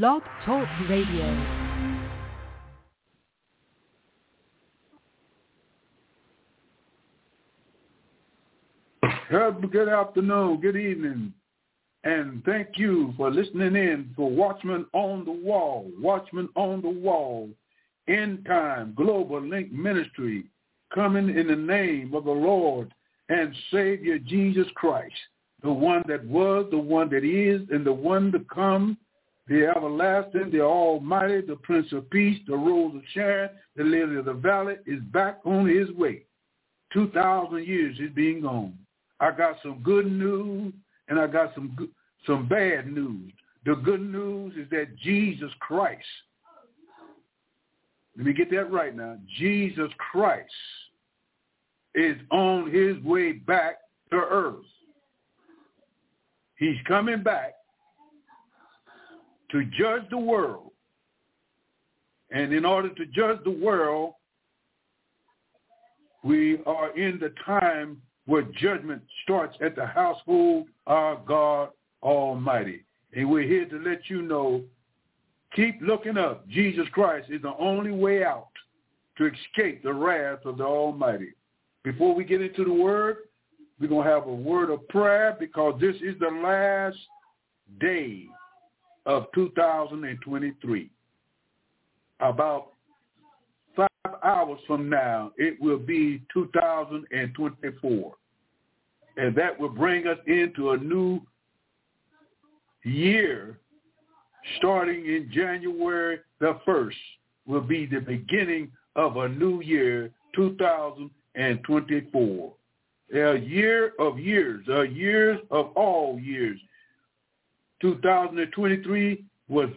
Blog Talk Radio. Good afternoon, good evening, and thank you for listening in for Watchman on the Wall, Watchman on the Wall, End Time Global Link Ministry, coming in the name of the Lord and Savior Jesus Christ, the one that was, the one that is, and the one to come, the everlasting, the almighty, the Prince of Peace, the Rose of Sharon, the Lily of the Valley, is back on his way. 2,000 years he's being gone. I got some good news and I got some some bad news. The good news is that Jesus Christ, let me get that right now, Jesus Christ is on his way back to earth. He's coming back to judge the world. And in order to judge the world, we are in the time where judgment starts at the household of God Almighty. And we're here to let you know, keep looking up. Jesus Christ is the only way out to escape the wrath of the Almighty. Before we get into the word, we're going to have a word of prayer because this is the last day of 2023. About five hours from now, it will be 2024. And that will bring us into a new year starting in January the 1st will be the beginning of a new year, 2024. A year of years, a years of all years. 2023 was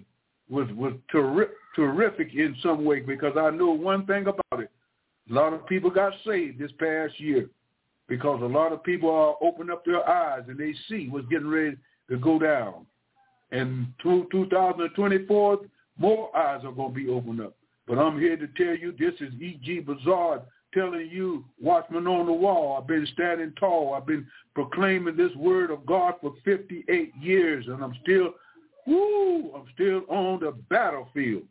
was was terri- terrific in some way because I know one thing about it. A lot of people got saved this past year because a lot of people uh, are opening up their eyes and they see what's getting ready to go down. And through 2024, more eyes are going to be opened up. But I'm here to tell you this is E.G. Bazaar telling you, watchman on the wall. I've been standing tall. I've been proclaiming this word of God for 58 years, and I'm still, woo, I'm still on the battlefield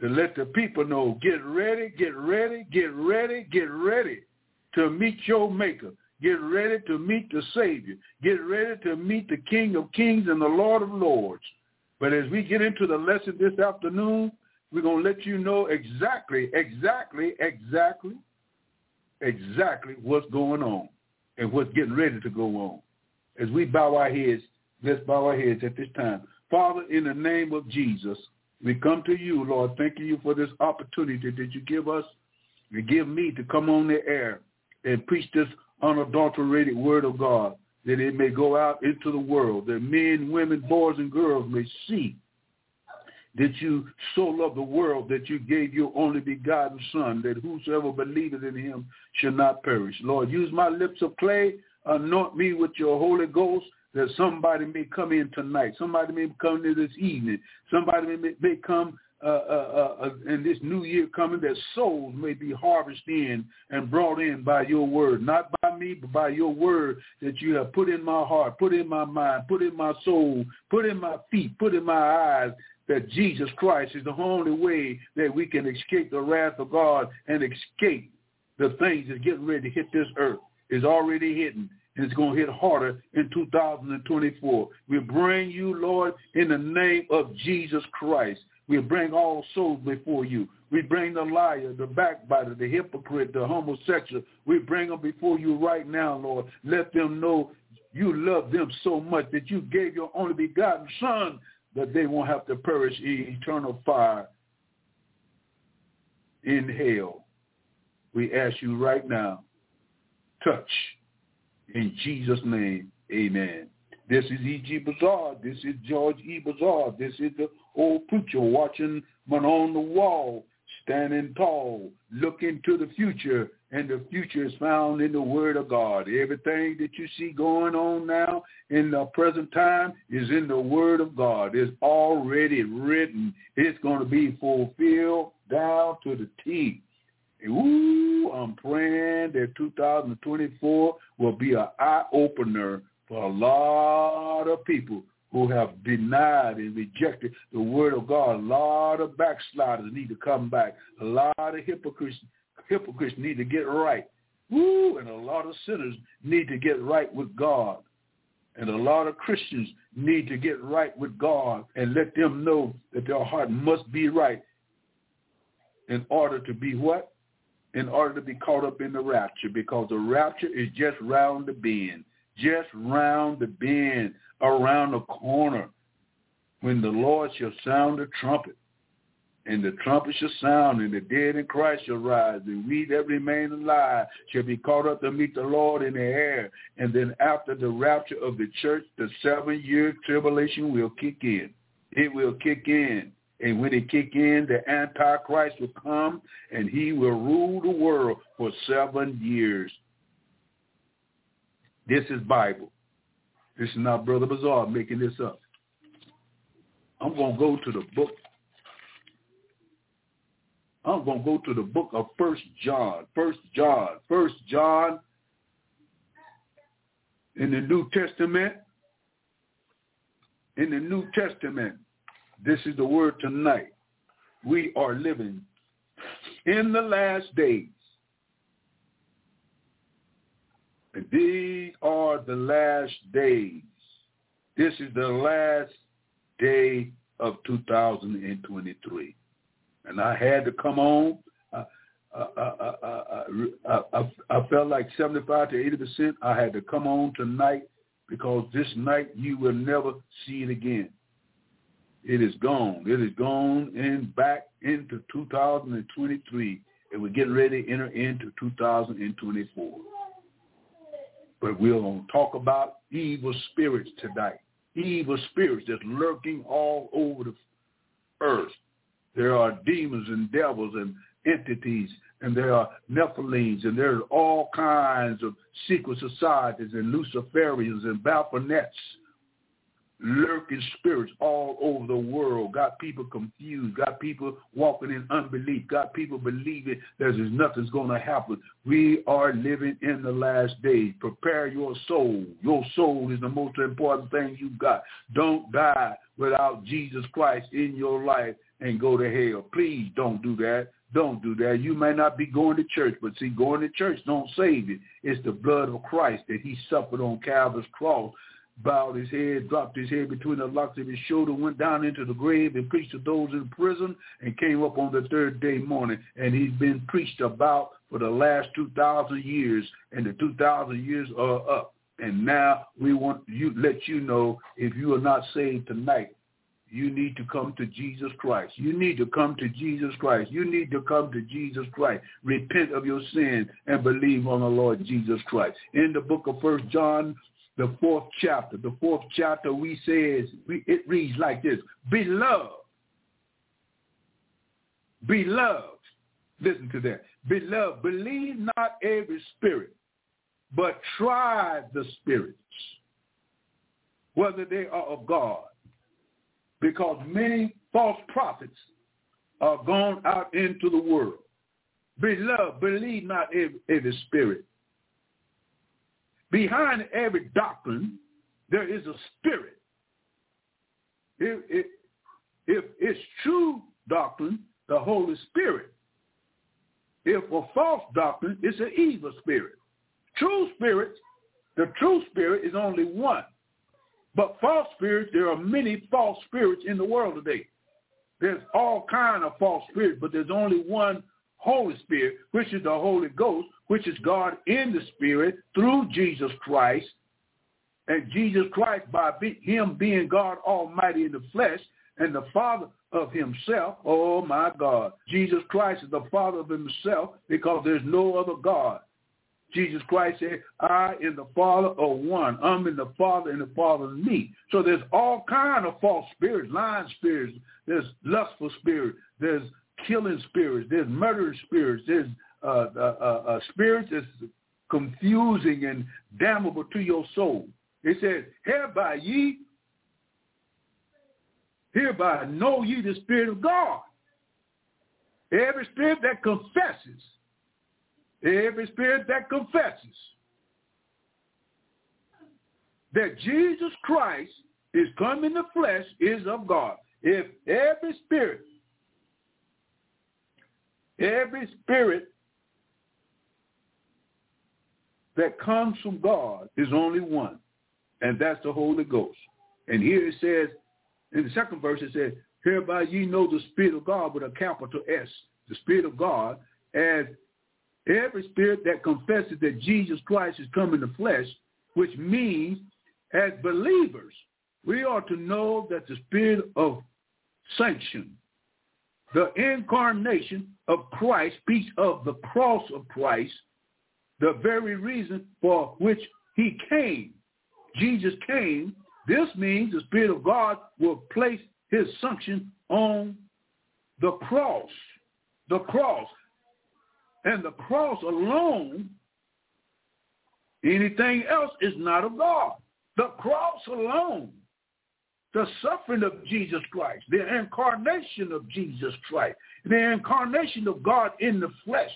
to let the people know, get ready, get ready, get ready, get ready to meet your maker. Get ready to meet the Savior. Get ready to meet the King of Kings and the Lord of Lords. But as we get into the lesson this afternoon, we're going to let you know exactly, exactly, exactly, exactly what's going on and what's getting ready to go on. As we bow our heads, let's bow our heads at this time. Father, in the name of Jesus, we come to you, Lord, thanking you for this opportunity that you give us and give me to come on the air and preach this unadulterated word of God, that it may go out into the world, that men, women, boys, and girls may see that you so love the world that you gave your only begotten Son, that whosoever believeth in him shall not perish. Lord, use my lips of clay, anoint me with your Holy Ghost, that somebody may come in tonight, somebody may come in this evening, somebody may, may come uh, uh, uh, in this new year coming that souls may be harvested in and brought in by your word, not by me, but by your word that you have put in my heart, put in my mind, put in my soul, put in my feet, put in my eyes, that Jesus Christ is the only way that we can escape the wrath of God and escape the things that's getting ready to hit this earth. Is already hitting and it's going to hit harder in 2024. We bring you, Lord, in the name of Jesus Christ. We bring all souls before you. We bring the liar, the backbiter, the hypocrite, the homosexual. We bring them before you right now, Lord. Let them know you love them so much that you gave your only begotten son that they won't have to perish in eternal fire in hell. We ask you right now, touch. In Jesus' name, amen. This is E.G. Bazaar. This is George E. Bazaar. This is the old preacher watching man on the wall, standing tall, looking to the future, and the future is found in the Word of God. Everything that you see going on now in the present time is in the Word of God. It's already written. It's going to be fulfilled down to the T. Ooh, I'm praying that 2024 will be an eye-opener for a lot of people who have denied and rejected the word of God. A lot of backsliders need to come back. A lot of hypocrites hypocrites need to get right. Woo! And a lot of sinners need to get right with God. And a lot of Christians need to get right with God and let them know that their heart must be right in order to be what? In order to be caught up in the rapture because the rapture is just round the bend, just round the bend, around the corner when the Lord shall sound the trumpet and the trumpet shall sound, and the dead in Christ shall rise, and we that remain alive shall be caught up to meet the Lord in the air. And then after the rapture of the church, the seven-year tribulation will kick in. It will kick in. And when it kick in, the Antichrist will come, and he will rule the world for seven years. This is Bible. This is not Brother Bazaar making this up. I'm going to go to the book I'm going to go to the book of First John. First John. First John in the New Testament. In the New Testament, this is the word tonight. We are living in the last days. And these are the last days. This is the last day of 2023 and I had to come on. I, I, I, I, felt like 75 to 80 percent. I had to come on tonight because this night you will never see it again. It is gone. It is gone and back into 2023, and we're getting ready to enter into 2024. But we're going to talk about evil spirits tonight. Evil spirits that's lurking all over the earth. There are demons and devils and entities, and there are Nephilims, and there's all kinds of secret societies and Luciferians and Baphomets, lurking spirits all over the world. Got people confused. Got people walking in unbelief. Got people believing there's nothing's going to happen. We are living in the last days. Prepare your soul. Your soul is the most important thing you've got. Don't die without Jesus Christ in your life and go to hell. Please don't do that. Don't do that. You may not be going to church, but see, going to church don't save you. It's the blood of Christ that he suffered on Calvary's cross, bowed his head, dropped his head between the locks of his shoulder, went down into the grave and preached to those in prison and came up on the third day morning. And he's been preached about for the last 2,000 years, and the 2,000 years are up. And now we want you let you know if you are not saved tonight, you need to come to Jesus Christ. You need to come to Jesus Christ. You need to come to Jesus Christ. Repent of your sin and believe on the Lord Jesus Christ. In the book of First John, the fourth chapter, the fourth chapter, we says it reads like this: Beloved, beloved. Listen to that. Beloved, believe not every spirit, but try the spirits, whether they are of God because many false prophets are gone out into the world. Beloved, believe not every, every spirit. Behind every doctrine, there is a spirit. If, if, if it's true doctrine, the Holy Spirit. If a false doctrine, it's an evil spirit. True spirit, the true spirit is only one. But false spirits, there are many false spirits in the world today. There's all kind of false spirits, but there's only one Holy Spirit, which is the Holy Ghost, which is God in the Spirit through Jesus Christ. And Jesus Christ, by be, him being God Almighty in the flesh and the Father of himself, oh my God, Jesus Christ is the Father of himself because there's no other God. Jesus Christ said, I and the Father are one. I'm in the Father and the Father in me. So there's all kind of false spirits, lying spirits. There's lustful spirits. There's killing spirits. There's murdering spirits. There's uh, uh, uh, uh spirits that's confusing and damnable to your soul. It says, hereby ye, hereby know ye the Spirit of God. Every spirit that confesses Every spirit that confesses that Jesus Christ is come in the flesh is of God. If every spirit, every spirit that comes from God is only one, and that's the Holy Ghost. And here it says, in the second verse, it says, hereby ye know the Spirit of God with a capital S, the Spirit of God, as every spirit that confesses that Jesus Christ is come in the flesh, which means as believers, we are to know that the spirit of sanction, the incarnation of Christ speaks of the cross of Christ, the very reason for which he came. Jesus came. This means the Spirit of God will place his sanction on the cross. The cross. And the cross alone, anything else is not of God. The cross alone, the suffering of Jesus Christ, the incarnation of Jesus Christ, the incarnation of God in the flesh.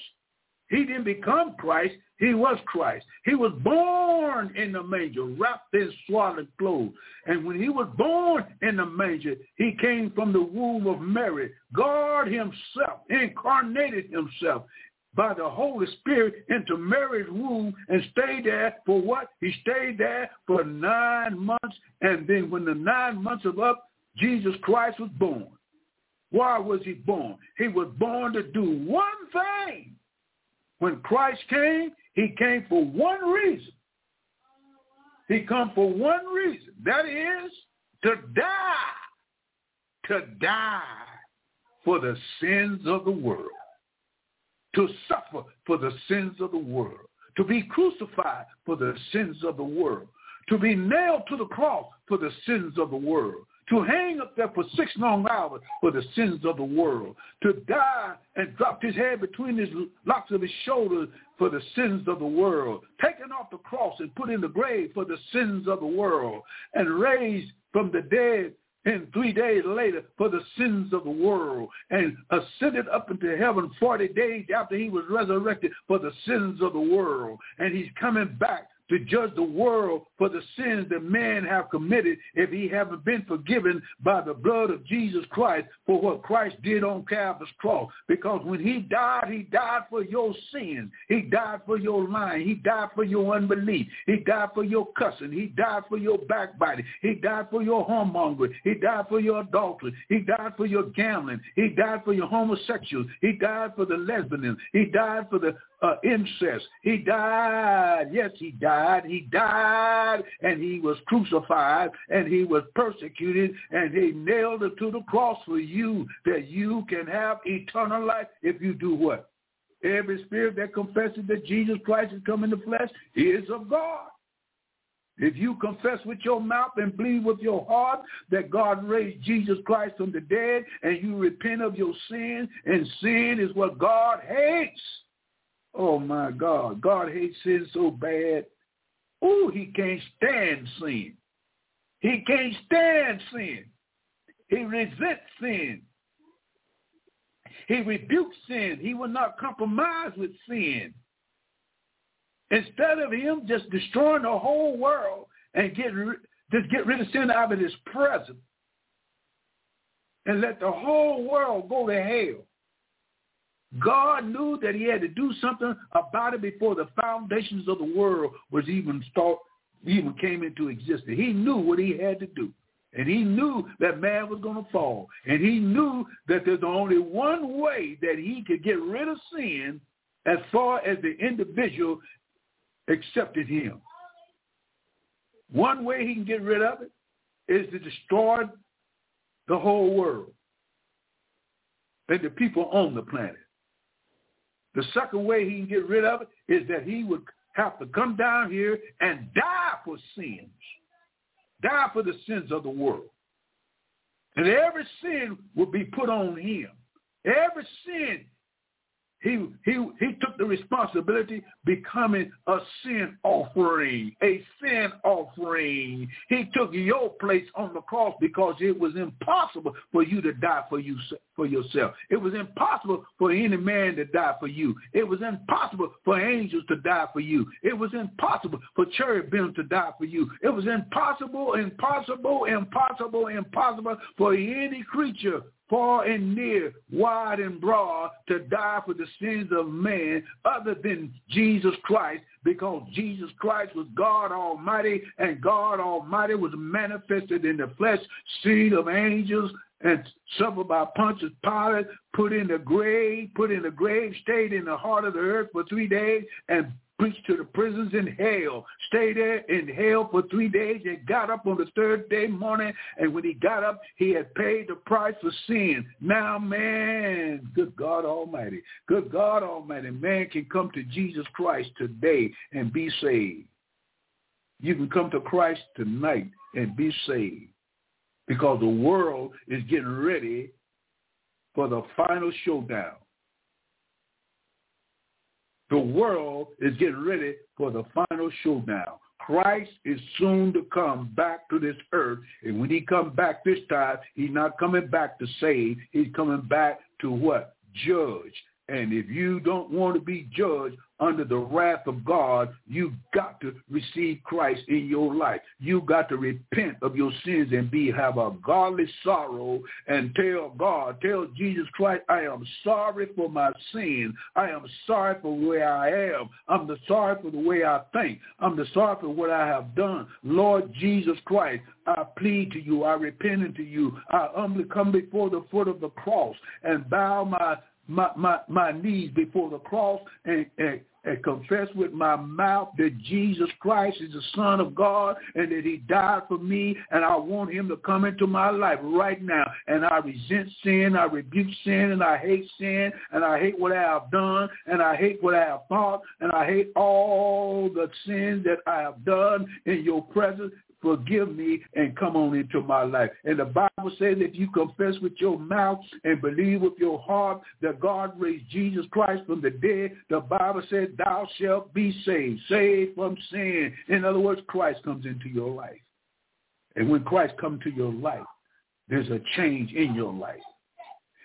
He didn't become Christ. He was Christ. He was born in the manger, wrapped in swaddling clothes. And when he was born in the manger, he came from the womb of Mary. God himself incarnated himself by the Holy Spirit into Mary's womb and stayed there for what? He stayed there for nine months. And then when the nine months was up, Jesus Christ was born. Why was he born? He was born to do one thing. When Christ came, he came for one reason. He come for one reason. That is to die. To die for the sins of the world. To suffer for the sins of the world. To be crucified for the sins of the world. To be nailed to the cross for the sins of the world to hang up there for six long hours for the sins of the world, to die and drop his head between his locks of his shoulders for the sins of the world, taken off the cross and put in the grave for the sins of the world, and raised from the dead and three days later for the sins of the world and ascended up into heaven 40 days after he was resurrected for the sins of the world. And he's coming back to judge the world for the sins that men have committed if he haven't been forgiven by the blood of Jesus Christ for what Christ did on Calvary's cross. Because when he died, he died for your sins. He died for your lying. He died for your unbelief. He died for your cussing. He died for your backbiting. He died for your homongering. He died for your adultery. He died for your gambling. He died for your homosexuals. He died for the lesbians. He died for the uh, incest. He died. Yes, he died. He died and he was crucified and he was persecuted and he nailed it to the cross for you that you can have eternal life if you do what? Every spirit that confesses that Jesus Christ has come in the flesh is of God. If you confess with your mouth and believe with your heart that God raised Jesus Christ from the dead and you repent of your sin, and sin is what God hates, Oh my God. God hates sin so bad. Oh, he can't stand sin. He can't stand sin. He resents sin. He rebukes sin. He will not compromise with sin. Instead of him just destroying the whole world and get just get rid of sin out of his presence and let the whole world go to hell. God knew that he had to do something about it before the foundations of the world was even start, even came into existence. He knew what he had to do. And he knew that man was going to fall. And he knew that there's only one way that he could get rid of sin as far as the individual accepted him. One way he can get rid of it is to destroy the whole world and the people on the planet. The second way he can get rid of it is that he would have to come down here and die for sins. Die for the sins of the world. And every sin will be put on him. Every sin he, he, he took the responsibility becoming a sin offering, a sin offering. He took your place on the cross because it was impossible for you to die for you for yourself. It was impossible for any man to die for you. It was impossible for angels to die for you. It was impossible for cherubim to die for you. It was impossible, impossible, impossible, impossible for any creature far and near, wide and broad, to die for the sins of man other than Jesus Christ, because Jesus Christ was God Almighty, and God Almighty was manifested in the flesh, seed of angels, and suffered by Pontius Pilate, put in the grave, put in the grave, stayed in the heart of the earth for three days, and preached to the prisons in hell, stayed there in hell for three days and got up on the third day morning. And when he got up, he had paid the price for sin. Now, man, good God Almighty, good God Almighty, man can come to Jesus Christ today and be saved. You can come to Christ tonight and be saved because the world is getting ready for the final showdown. The world is getting ready for the final showdown. Christ is soon to come back to this earth. And when he comes back this time, he's not coming back to save. He's coming back to what? Judge. And if you don't want to be judged under the wrath of God, you got to receive Christ in your life. You got to repent of your sins and be have a godly sorrow and tell God, tell Jesus Christ, I am sorry for my sin. I am sorry for where I am. I'm the sorry for the way I think. I'm the sorry for what I have done. Lord Jesus Christ, I plead to you. I repent unto you. I humbly come before the foot of the cross and bow my my, my, my knees before the cross and, and, and confess with my mouth that Jesus Christ is the Son of God and that he died for me and I want him to come into my life right now. And I resent sin, I rebuke sin, and I hate sin, and I hate what I have done, and I hate what I have thought, and I hate all the sins that I have done in your presence forgive me and come on into my life. And the Bible says if you confess with your mouth and believe with your heart that God raised Jesus Christ from the dead, the Bible says thou shalt be saved, saved from sin. In other words, Christ comes into your life. And when Christ comes to your life, there's a change in your life.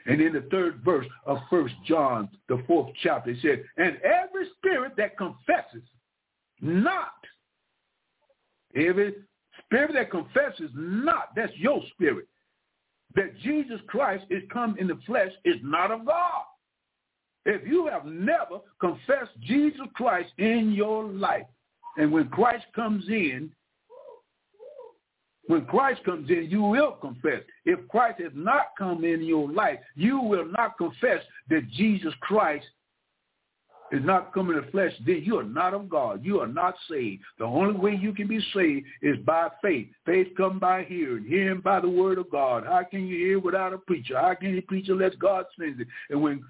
And in the third verse of First John, the fourth chapter, it says, and every spirit that confesses not, every Spirit that confesses not, that's your spirit, that Jesus Christ is come in the flesh is not of God. If you have never confessed Jesus Christ in your life, and when Christ comes in, when Christ comes in, you will confess. If Christ has not come in your life, you will not confess that Jesus Christ is not coming in the flesh, then you are not of God. You are not saved. The only way you can be saved is by faith. Faith come by hearing, hearing by the word of God. How can you hear without a preacher? How can you preach unless God sends it? And when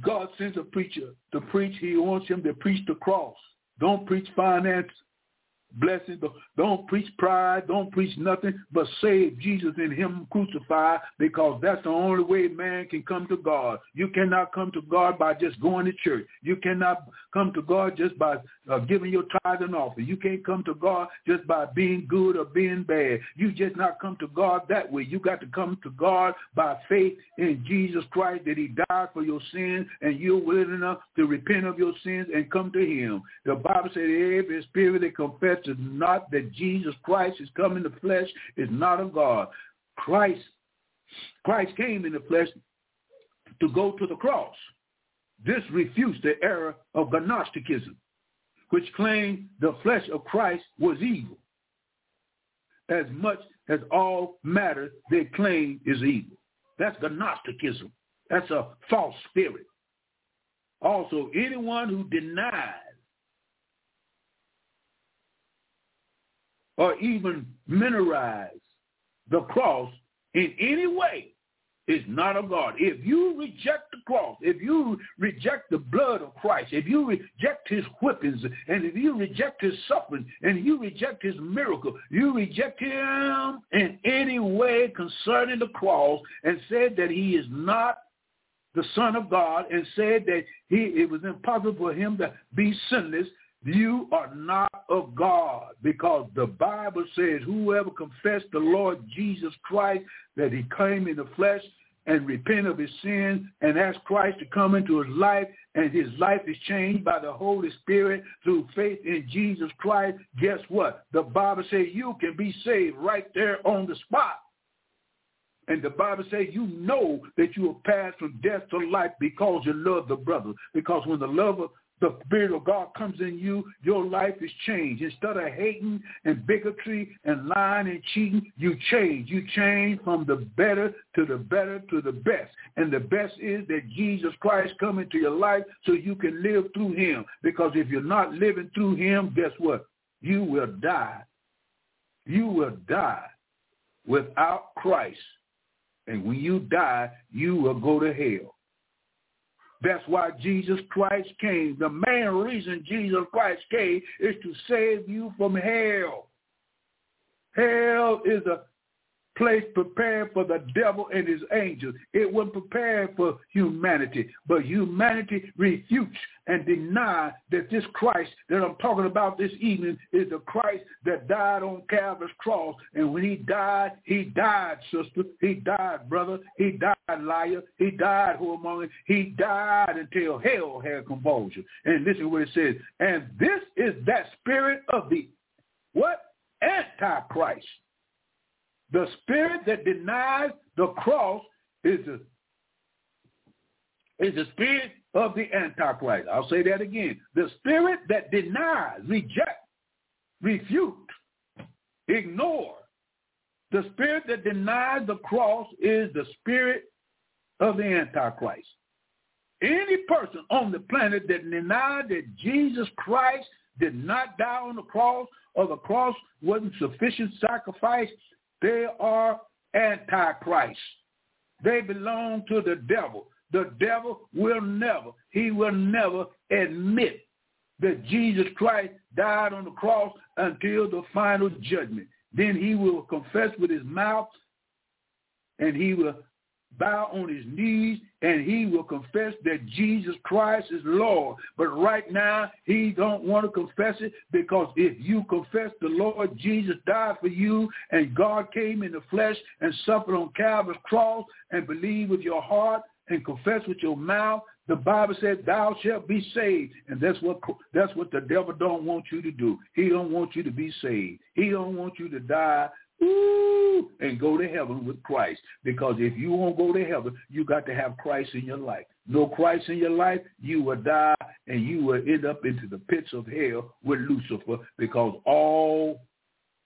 God sends a preacher to preach, he wants him to preach the cross. Don't preach finance blessings. Don't preach pride. Don't preach nothing but save Jesus and him crucified because that's the only way man can come to God. You cannot come to God by just going to church. You cannot come to God just by uh, giving your tithe and offering. You can't come to God just by being good or being bad. You just not come to God that way. You got to come to God by faith in Jesus Christ that he died for your sins and you're willing enough to repent of your sins and come to him. The Bible said every spirit that confesses is not that Jesus Christ is come in the flesh is not of God. Christ, Christ came in the flesh to go to the cross. This refutes the error of Gnosticism, which claimed the flesh of Christ was evil, as much as all matter they claim is evil. That's Gnosticism. That's a false spirit. Also, anyone who denies or even minorize the cross in any way is not of God. If you reject the cross, if you reject the blood of Christ, if you reject his whippings, and if you reject his suffering, and you reject his miracle, you reject him in any way concerning the cross and said that he is not the Son of God, and said that he it was impossible for him to be sinless, you are not of God because the Bible says whoever confessed the Lord Jesus Christ that he came in the flesh and repent of his sins and ask Christ to come into his life and his life is changed by the Holy Spirit through faith in Jesus Christ, guess what? The Bible says you can be saved right there on the spot. And the Bible says you know that you will pass from death to life because you love the brother. Because when the love of the Spirit of God comes in you, your life is changed. Instead of hating and bigotry and lying and cheating, you change. You change from the better to the better to the best. And the best is that Jesus Christ come into your life so you can live through him. Because if you're not living through him, guess what? You will die. You will die without Christ. And when you die, you will go to hell. That's why Jesus Christ came. The main reason Jesus Christ came is to save you from hell. Hell is a place prepared for the devil and his angels. It was prepared for humanity, but humanity refutes and deny that this Christ that I'm talking about this evening is the Christ that died on Calvary's cross. And when he died, he died, sister. He died, brother. He died, liar. He died, whoremonger. He died until hell had convulsion. And listen to what it says. And this is that spirit of the what? Antichrist the spirit that denies the cross is the, is the spirit of the Antichrist. I'll say that again. The spirit that denies, reject, refute, ignore. The spirit that denies the cross is the spirit of the Antichrist. Any person on the planet that denied that Jesus Christ did not die on the cross or the cross wasn't sufficient sacrifice they are antichrist. They belong to the devil. The devil will never, he will never admit that Jesus Christ died on the cross until the final judgment. Then he will confess with his mouth and he will bow on his knees and he will confess that Jesus Christ is Lord. But right now, he don't want to confess it because if you confess the Lord Jesus died for you and God came in the flesh and suffered on Calvary's cross and believe with your heart and confess with your mouth, the Bible says, "Thou shalt be saved," and that's what that's what the devil don't want you to do. He don't want you to be saved. He don't want you to die Ooh, and go to heaven with Christ. Because if you won't go to heaven, you got to have Christ in your life. No Christ in your life, you will die and you will end up into the pits of hell with Lucifer because all,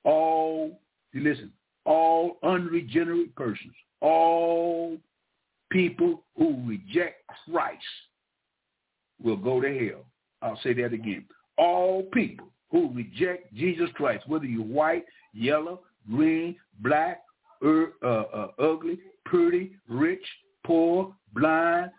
all, listen, all unregenerate persons, all people who reject Christ will go to hell. I'll say that again. All people who reject Jesus Christ, whether you're white, yellow, green, black, er, uh, uh, ugly, pretty, rich, poor, blind.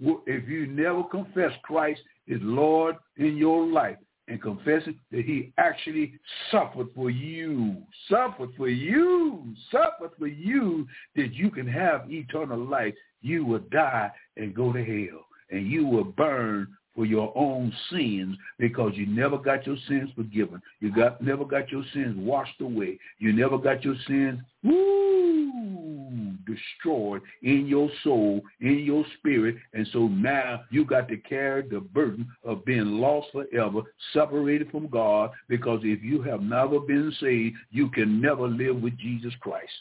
If you never confess Christ is Lord in your life and confessing that he actually suffered for you, suffered for you, suffered for you, that you can have eternal life, you will die and go to hell. And you will burn for your own sins because you never got your sins forgiven. You got never got your sins washed away. You never got your sins woo, destroyed in your soul, in your spirit. And so now you got to carry the burden of being lost forever, separated from God, because if you have never been saved, you can never live with Jesus Christ.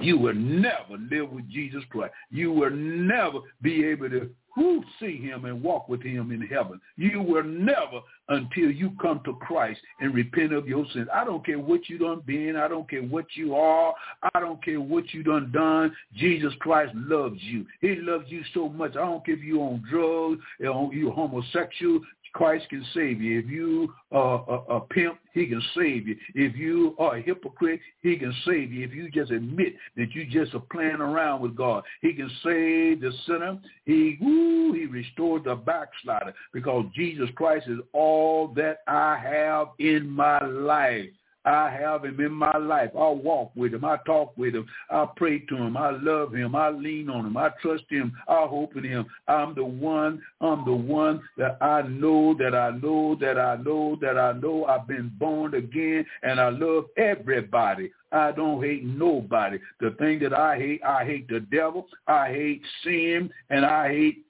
You will never live with Jesus Christ. You will never be able to who see him and walk with him in heaven. You will never until you come to Christ and repent of your sins. I don't care what you done been. I don't care what you are. I don't care what you done done. Jesus Christ loves you. He loves you so much. I don't care if you on drugs, you're homosexual. Christ can save you. If you are a, a, pimp, he can save you. If you are a hypocrite, he can save you. If you just admit that you just are playing around with God, he can save the sinner. He, woo, he restored the backslider because Jesus Christ is all that I have in my life. I have him in my life. I walk with him. I talk with him. I pray to him. I love him. I lean on him. I trust him. I hope in him. I'm the one. I'm the one that I know that I know that I know that I know I've been born again and I love everybody. I don't hate nobody. The thing that I hate, I hate the devil. I hate sin and I hate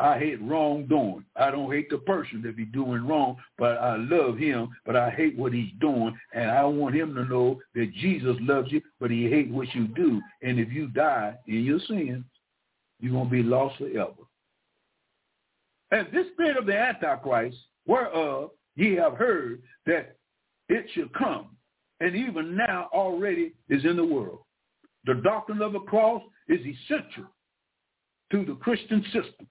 I hate wrongdoing. I don't hate the person that he's doing wrong, but I love him, but I hate what he's doing, and I want him to know that Jesus loves you, but he hates what you do. And if you die in your sins, you're going to be lost forever. And this spirit of the Antichrist, whereof ye have heard that it should come, and even now already is in the world. The doctrine of the cross is essential to the Christian system.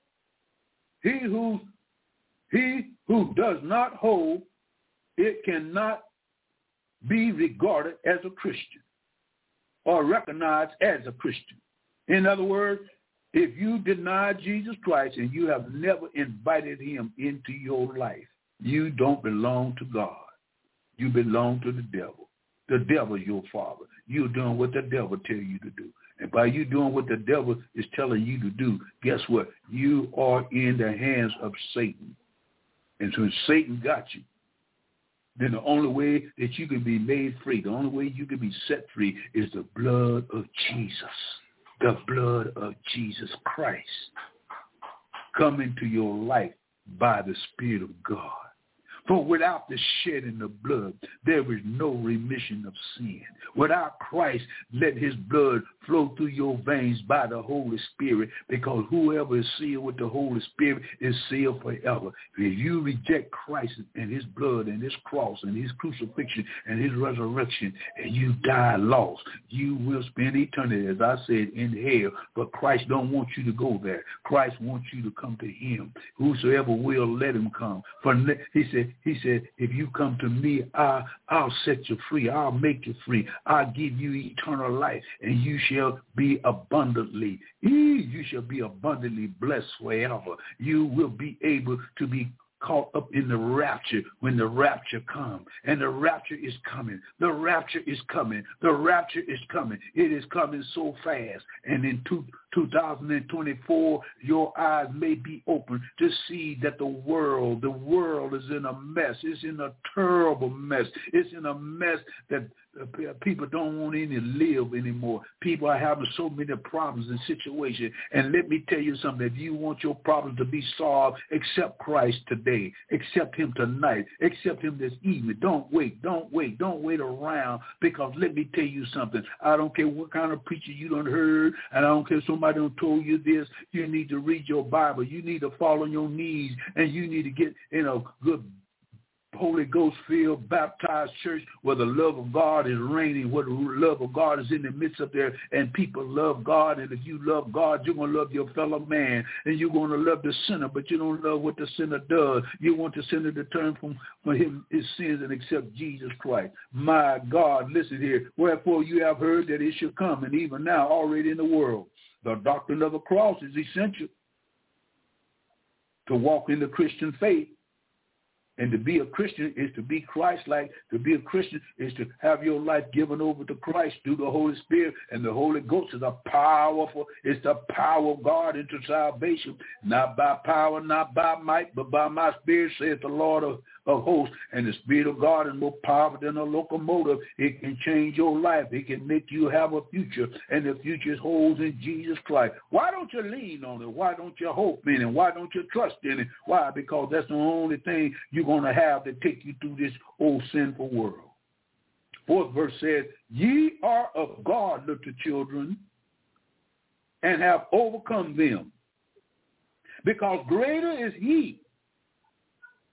He who he who does not hold it cannot be regarded as a Christian or recognized as a Christian. In other words, if you deny Jesus Christ and you have never invited him into your life, you don't belong to God. You belong to the devil. The devil is your father. You're doing what the devil tell you to do. And by you doing what the devil is telling you to do, guess what? You are in the hands of Satan. And so Satan got you, then the only way that you can be made free, the only way you can be set free is the blood of Jesus. The blood of Jesus Christ come into your life by the Spirit of God. For without the shedding of blood, there is no remission of sin. Without Christ, let his blood flow through your veins by the Holy Spirit, because whoever is sealed with the Holy Spirit is sealed forever. If you reject Christ and his blood and his cross and his crucifixion and his resurrection, and you die lost, you will spend eternity, as I said, in hell. But Christ don't want you to go there. Christ wants you to come to him. Whosoever will, let him come. For he said, he said, if you come to me, I, I'll set you free. I'll make you free. I'll give you eternal life, and you shall be abundantly. You shall be abundantly blessed forever. You will be able to be caught up in the rapture when the rapture comes. And the rapture is coming. The rapture is coming. The rapture is coming. It is coming so fast. And in two, 2024, your eyes may be open to see that the world, the world is in a mess. It's in a terrible mess. It's in a mess that Uh, people don't want any live anymore. People are having so many problems and situations. And let me tell you something. If you want your problems to be solved, accept Christ today. Accept him tonight. Accept him this evening. Don't wait. Don't wait. Don't wait around because let me tell you something. I don't care what kind of preacher you don't heard and I don't care if somebody don't told you this. You need to read your Bible. You need to fall on your knees and you need to get in a good Holy Ghost filled, baptized church where the love of God is reigning, where the love of God is in the midst of there, and people love God. And if you love God, you're going to love your fellow man, and you're going to love the sinner, but you don't love what the sinner does. You want the sinner to turn from, from him, his sins and accept Jesus Christ. My God, listen here. Wherefore you have heard that it should come, and even now already in the world. The doctrine of the cross is essential to walk in the Christian faith and to be a Christian is to be Christ-like. To be a Christian is to have your life given over to Christ through the Holy Spirit. And the Holy Ghost is a powerful, it's the power of God into salvation. Not by power, not by might, but by my spirit, saith the Lord of, of hosts. And the Spirit of God is more powerful than a locomotive. It can change your life. It can make you have a future. And the future holds in Jesus Christ. Why don't you lean on it? Why don't you hope in it? Why don't you trust in it? Why? Because that's the only thing you going to have to take you through this old sinful world. Fourth verse says, Ye are of God, little children, and have overcome them. Because greater is he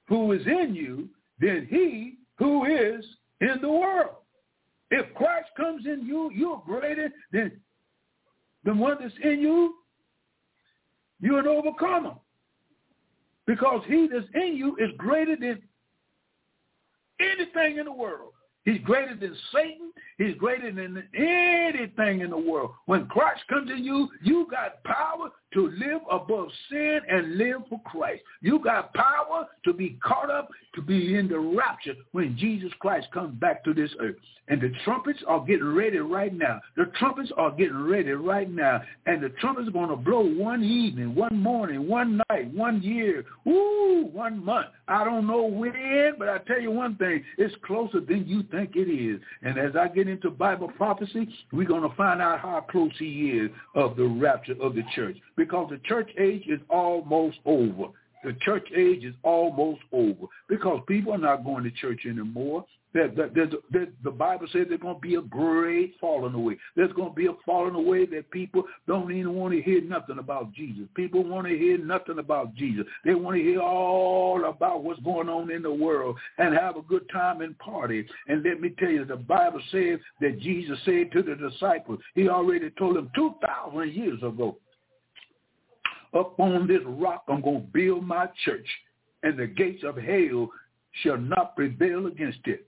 who is in you than he who is in the world. If Christ comes in you, you're greater than the one that's in you. You're an overcomer because he that's in you is greater than anything in the world. He's greater than Satan. He's greater than anything in the world. When Christ comes in you, you got power to live above sin and live for Christ. You got power to be caught up, to be in the rapture when Jesus Christ comes back to this earth. And the trumpets are getting ready right now. The trumpets are getting ready right now. And the trumpets are going to blow one evening, one morning, one night, one year, ooh, one month. I don't know when, but I tell you one thing, it's closer than you think it is. And as I get into Bible prophecy, we're going to find out how close he is of the rapture of the church because the church age is almost over. The church age is almost over because people are not going to church anymore. There, there, there, the Bible says there's going to be a great falling away. There's going to be a falling away that people don't even want to hear nothing about Jesus. People want to hear nothing about Jesus. They want to hear all about what's going on in the world and have a good time and party. And let me tell you, the Bible says that Jesus said to the disciples, he already told them 2,000 years ago, up on this rock I'm going to build my church, and the gates of hell shall not prevail against it.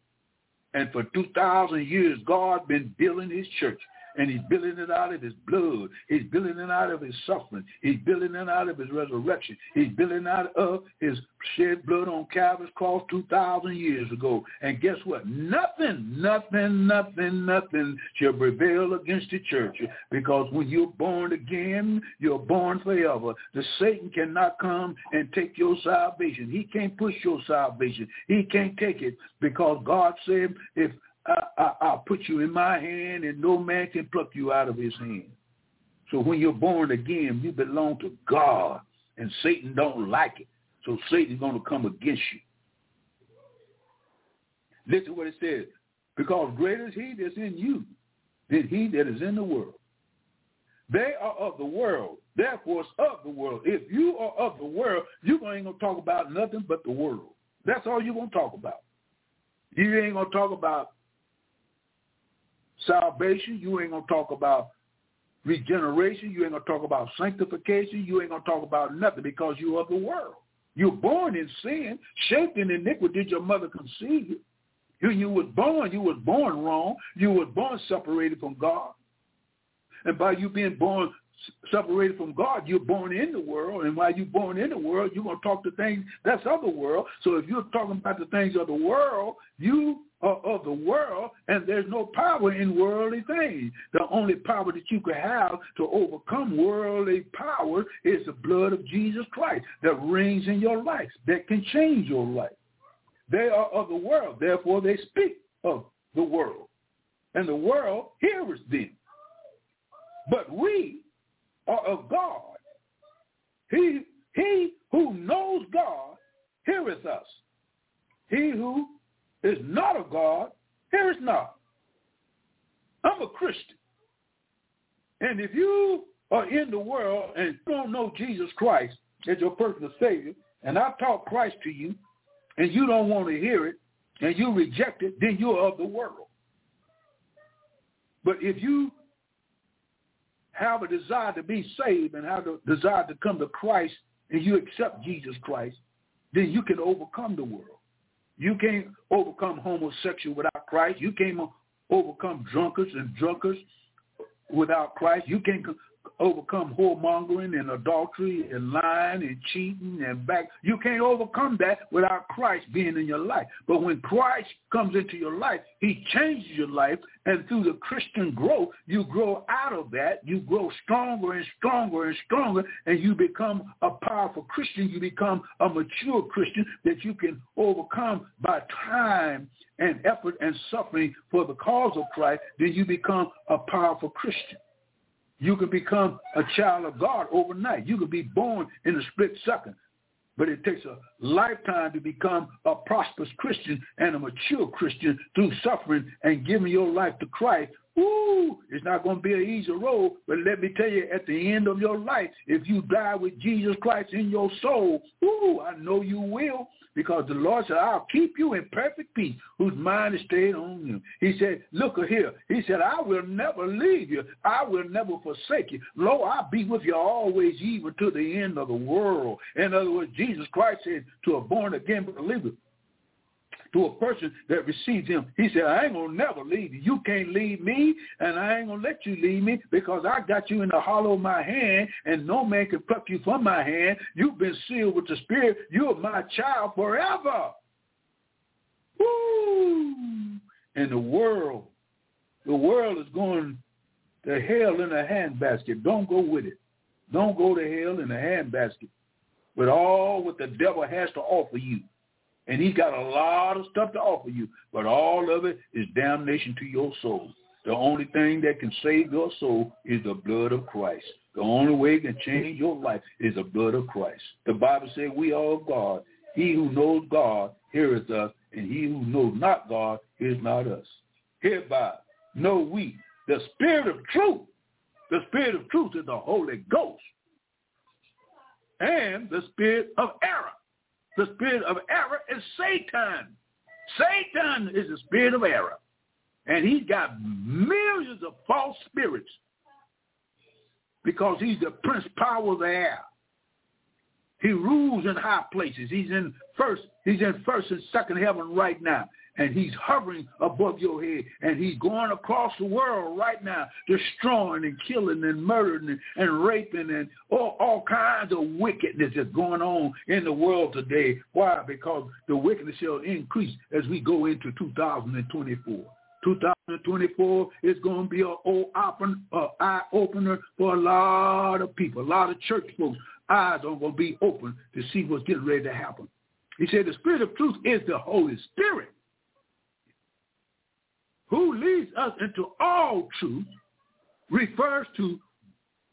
And for 2,000 years, God been building his church and he's building it out of his blood. He's building it out of his suffering. He's building it out of his resurrection. He's building out of his shed blood on Calvary's cross 2,000 years ago. And guess what? Nothing, nothing, nothing, nothing shall prevail against the church because when you're born again, you're born forever. The Satan cannot come and take your salvation. He can't push your salvation. He can't take it because God said, if I, will put you in my hand and no man can pluck you out of his hand. So when you're born again, you belong to God and Satan don't like it. So Satan's going to come against you. Listen to what it says. Because greater is he that's in you than he that is in the world. They are of the world. Therefore, it's of the world. If you are of the world, you ain't going to talk about nothing but the world. That's all you're going to talk about. You ain't going to talk about salvation. You ain't going to talk about regeneration. You ain't going to talk about sanctification. You ain't going to talk about nothing because you're of the world. You're born in sin, shaped in iniquity. Did your mother conceive you? You, you was born, you was born wrong. You was born separated from God. And by you being born separated from God, you're born in the world. And while you're born in the world, you're going to talk to things that's of the world. So if you're talking about the things of the world, you of the world, and there's no power in worldly things. The only power that you can have to overcome worldly power is the blood of Jesus Christ that reigns in your life, that can change your life. They are of the world, therefore they speak of the world. And the world hears them. But we are of God. He, he who knows God heareth us. He who is not of God here is not. I'm a Christian. And if you are in the world and don't know Jesus Christ as your personal Savior, and I talk Christ to you, and you don't want to hear it, and you reject it, then you're of the world. But if you have a desire to be saved and have a desire to come to Christ and you accept Jesus Christ, then you can overcome the world. You can't overcome homosexual without Christ. You can't overcome drunkards and drunkards without Christ. You can't overcome whoremongering and adultery and lying and cheating and back. You can't overcome that without Christ being in your life. But when Christ comes into your life, he changes your life. And through the Christian growth, you grow out of that. You grow stronger and stronger and stronger. And you become a powerful Christian. You become a mature Christian that you can overcome by time and effort and suffering for the cause of Christ. Then you become a powerful Christian. You can become a child of God overnight. You can be born in a split second. But it takes a lifetime to become a prosperous Christian and a mature Christian through suffering and giving your life to Christ. Ooh, it's not going to be an easy road, but let me tell you, at the end of your life, if you die with Jesus Christ in your soul, ooh, I know you will because the Lord said, I'll keep you in perfect peace whose mind is stayed on you. He said, look here. He said, I will never leave you. I will never forsake you. Lo, I'll be with you always, even to the end of the world. In other words, Jesus Christ said to a born-again believer, to a person that receives him. He said, I ain't going to never leave you. You can't leave me, and I ain't going to let you leave me because I got you in the hollow of my hand, and no man can pluck you from my hand. You've been sealed with the Spirit. You're my child forever. Woo! And the world, the world is going to hell in a handbasket. Don't go with it. Don't go to hell in a handbasket with all what the devil has to offer you. And he's got a lot of stuff to offer you, but all of it is damnation to your soul. The only thing that can save your soul is the blood of Christ. The only way it can change your life is the blood of Christ. The Bible says we are of God. He who knows God heareth us, and he who knows not God is not us. Hereby know we the spirit of truth. The spirit of truth is the Holy Ghost. And the spirit of error. The spirit of error is Satan. Satan is the spirit of error. And he's got millions of false spirits because he's the prince power of the air. He rules in high places. He's in first, he's in first and second heaven right now. And he's hovering above your head. And he's going across the world right now, destroying and killing and murdering and, raping and all, all kinds of wickedness that's going on in the world today. Why? Because the wickedness shall increase as we go into 2024. 2024 is going to be an open, eye opener for a lot of people, a lot of church folks, eyes are going to be open to see what's getting ready to happen. He said the spirit of truth is the Holy Spirit who leads us into all truth refers to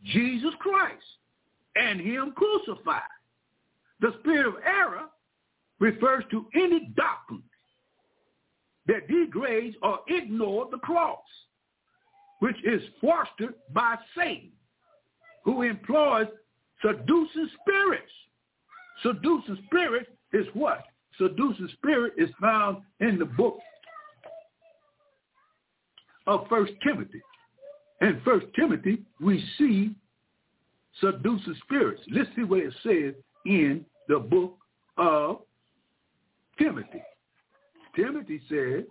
Jesus Christ and him crucified. The spirit of error refers to any doctrine that degrades or ignores the cross, which is fostered by Satan, who employs Seducing spirits. Seducing spirit is what? Seducing spirit is found in the book of First Timothy. In First Timothy, we see seducing spirits. Let's see what it says in the book of Timothy. Timothy said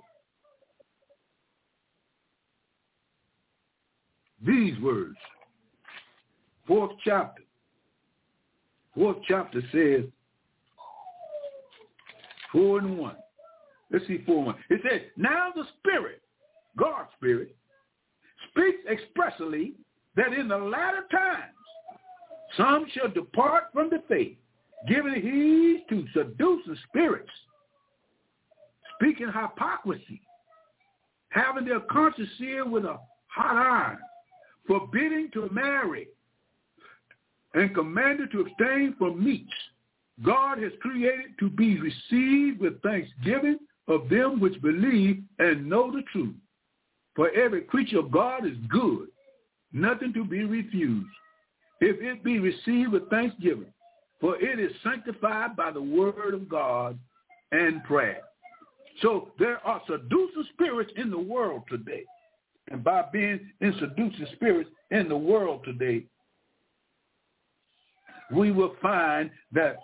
these words, fourth chapter, fourth chapter says, 4 and 1. Let's see 4 and 1. It says, now the Spirit, God's Spirit, speaks expressly that in the latter times some shall depart from the faith, giving heed to seducing spirits, speaking hypocrisy, having their conscience seared with a hot iron, forbidding to marry, and commanded to abstain from meats God has created to be received with thanksgiving of them which believe and know the truth. For every creature of God is good, nothing to be refused, if it be received with thanksgiving, for it is sanctified by the word of God and prayer. So there are seducing spirits in the world today. And by being in seducing spirits in the world today, we will find that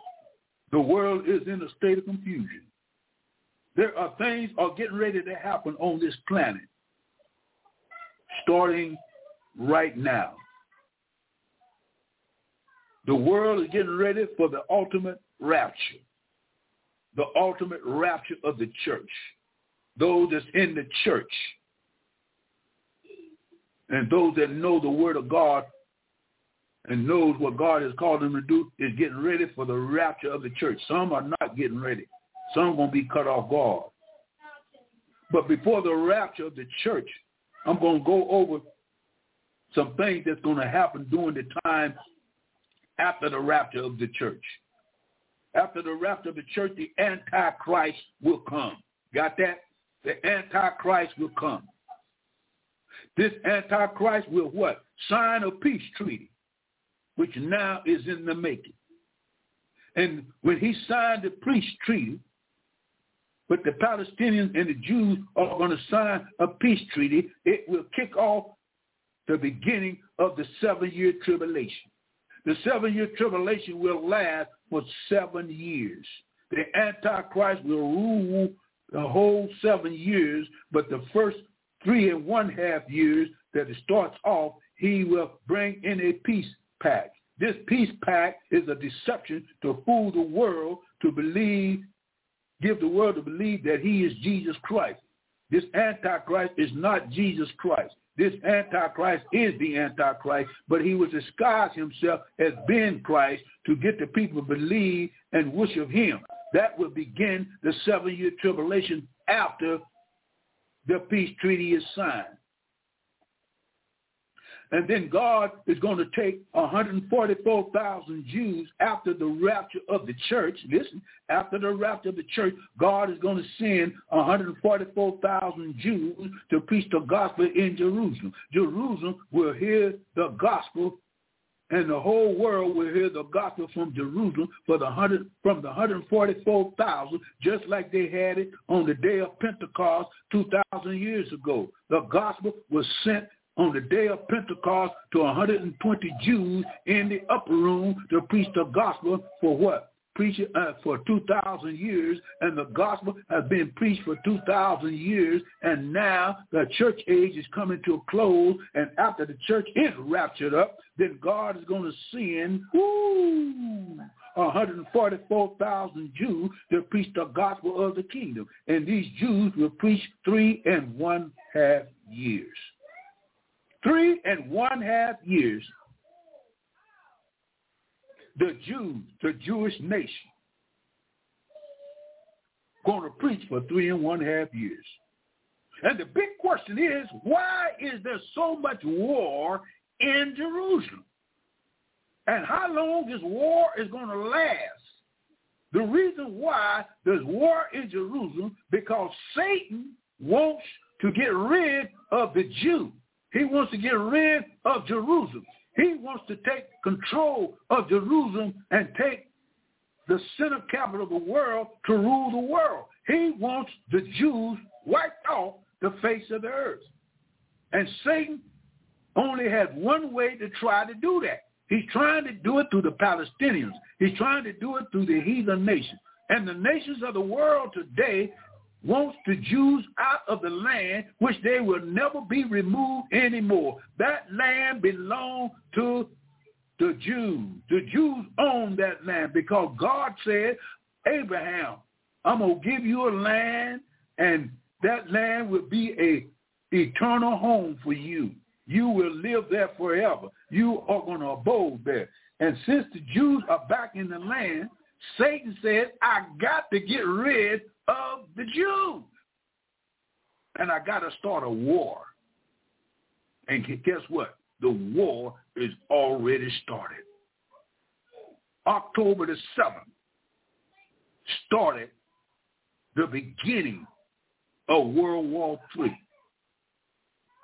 the world is in a state of confusion. There are things are getting ready to happen on this planet starting right now. The world is getting ready for the ultimate rapture, the ultimate rapture of the church, those that's in the church, and those that know the word of God and knows what God has called them to do is getting ready for the rapture of the church. Some are not getting ready. Some are going to be cut off guard. But before the rapture of the church, I'm going to go over some things that's going to happen during the time after the rapture of the church. After the rapture of the church, the Antichrist will come. Got that? The Antichrist will come. This Antichrist will what? Sign a peace treaty which now is in the making. And when he signed the peace treaty, but the Palestinians and the Jews are going to sign a peace treaty, it will kick off the beginning of the seven-year tribulation. The seven-year tribulation will last for seven years. The Antichrist will rule the whole seven years, but the first three and one half years that it starts off, he will bring in a peace pact. This peace pact is a deception to fool the world to believe, give the world to believe that he is Jesus Christ. This Antichrist is not Jesus Christ. This Antichrist is the Antichrist, but he will disguise himself as being Christ to get the people to believe and worship him. That will begin the seven-year tribulation after the peace treaty is signed. And then God is going to take 144,000 Jews after the rapture of the church. Listen, after the rapture of the church, God is going to send 144,000 Jews to preach the gospel in Jerusalem. Jerusalem will hear the gospel and the whole world will hear the gospel from Jerusalem for the hundred from the 144,000, just like they had it on the day of Pentecost 2,000 years ago. The gospel was sent on the day of Pentecost to 120 Jews in the upper room to preach the gospel for what? Preach uh, for 2,000 years, and the gospel has been preached for 2,000 years, and now the church age is coming to a close, and after the church is raptured up, then God is going to send, whoo, 144,000 Jews to preach the gospel of the kingdom. And these Jews will preach three and one half years. Three and one half years, the Jews, the Jewish nation, going to preach for three and one half years. And the big question is, why is there so much war in Jerusalem? And how long this war is going to last? The reason why there's war in Jerusalem, because Satan wants to get rid of the Jews. He wants to get rid of Jerusalem. He wants to take control of Jerusalem and take the center capital of the world to rule the world. He wants the Jews wiped off the face of the earth. And Satan only has one way to try to do that. He's trying to do it through the Palestinians. He's trying to do it through the heathen nations. And the nations of the world today wants the Jews out of the land, which they will never be removed anymore. That land belonged to the Jews. The Jews own that land because God said, Abraham, I'm going to give you a land and that land will be a eternal home for you. You will live there forever. You are going to abode there. And since the Jews are back in the land, Satan said, I got to get rid of the Jews. And I got to start a war. And guess what? The war is already started. October the 7th started the beginning of World War III.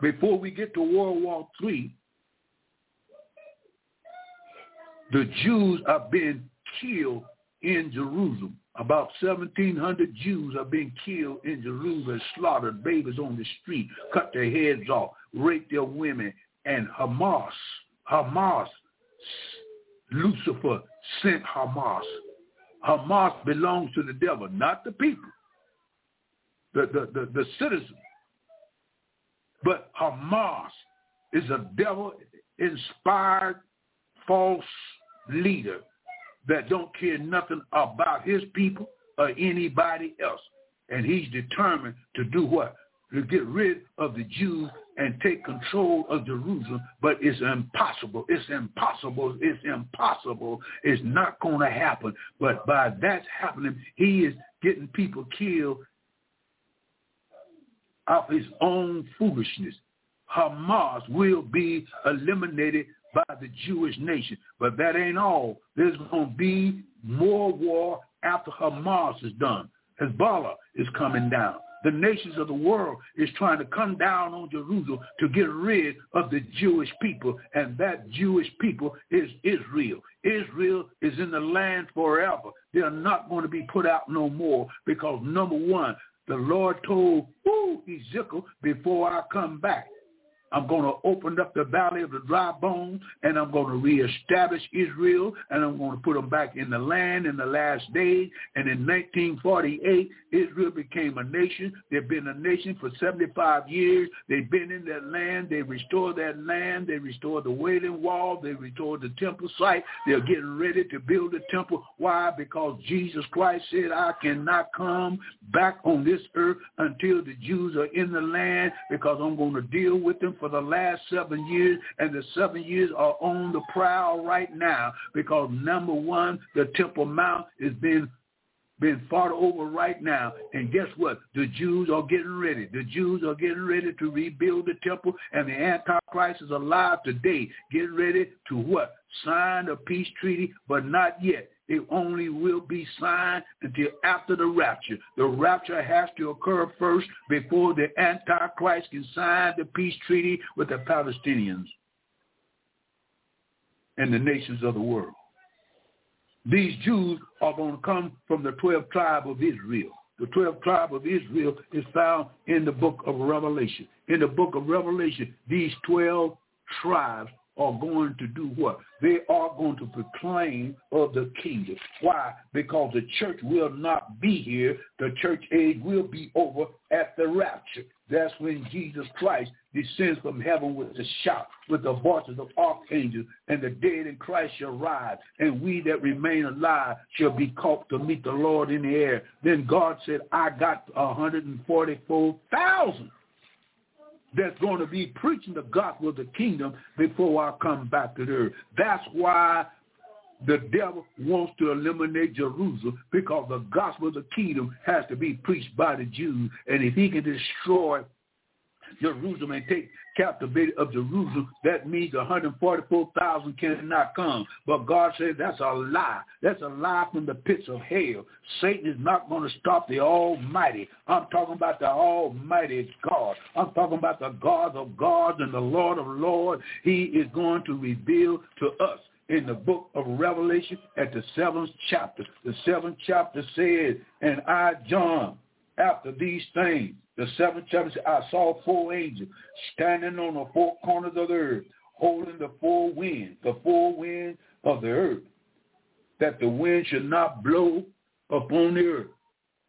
Before we get to World War III, the Jews are being killed in Jerusalem. About 1,700 Jews are being killed in Jerusalem, slaughtered, babies on the street, cut their heads off, raped their women, and Hamas, Hamas, Lucifer sent Hamas. Hamas belongs to the devil, not the people, the, the, the, the citizens. But Hamas is a devil-inspired false leader that don't care nothing about his people or anybody else. And he's determined to do what? To get rid of the Jews and take control of Jerusalem. But it's impossible. It's impossible. It's impossible. It's not going to happen. But by that's happening, he is getting people killed of his own foolishness. Hamas will be eliminated by the Jewish nation. But that ain't all. There's going to be more war after Hamas is done. Hezbollah is coming down. The nations of the world is trying to come down on Jerusalem to get rid of the Jewish people, and that Jewish people is Israel. Israel is in the land forever. They are not going to be put out no more because number one, the Lord told Ezekiel, before I come back, I'm going to open up the valley of the dry bones, and I'm going to reestablish Israel, and I'm going to put them back in the land in the last days. And in 1948, Israel became a nation. They've been a nation for 75 years. They've been in that land. They restored that land. They restored the Wailing Wall. They restored the temple site. They're getting ready to build the temple. Why? Because Jesus Christ said, I cannot come back on this earth until the Jews are in the land because I'm going to deal with them for the last seven years, and the seven years are on the prowl right now because number one, the Temple Mount is being being fought over right now. And guess what? The Jews are getting ready. The Jews are getting ready to rebuild the temple, and the Antichrist is alive today, getting ready to what? Sign a peace treaty, but not yet. It only will be signed until after the rapture. The rapture has to occur first before the Antichrist can sign the peace treaty with the Palestinians and the nations of the world. These Jews are going to come from the 12 tribe of Israel. The 12 tribe of Israel is found in the book of Revelation. In the book of Revelation, these 12 tribes are going to do what? They are going to proclaim of the kingdom. Why? Because the church will not be here. The church age will be over at the rapture. That's when Jesus Christ descends from heaven with a shout, with the voices of archangels, and the dead in Christ shall rise, and we that remain alive shall be caught to meet the Lord in the air. Then God said, I got 144,000 that's going to be preaching the gospel of the kingdom before I come back to the earth. That's why the devil wants to eliminate Jerusalem because the gospel of the kingdom has to be preached by the Jews. And if he can destroy Jerusalem and take captivity of Jerusalem, that means 144,000 cannot come. But God said that's a lie. That's a lie from the pits of hell. Satan is not going to stop the Almighty. I'm talking about the Almighty God. I'm talking about the God of gods and the Lord of lords. He is going to reveal to us in the book of Revelation at the seventh chapter. The seventh chapter says, and I, John, after these things, the seventh chapter, I saw four angels standing on the four corners of the earth, holding the four winds, the four winds of the earth, that the wind should not blow upon the earth,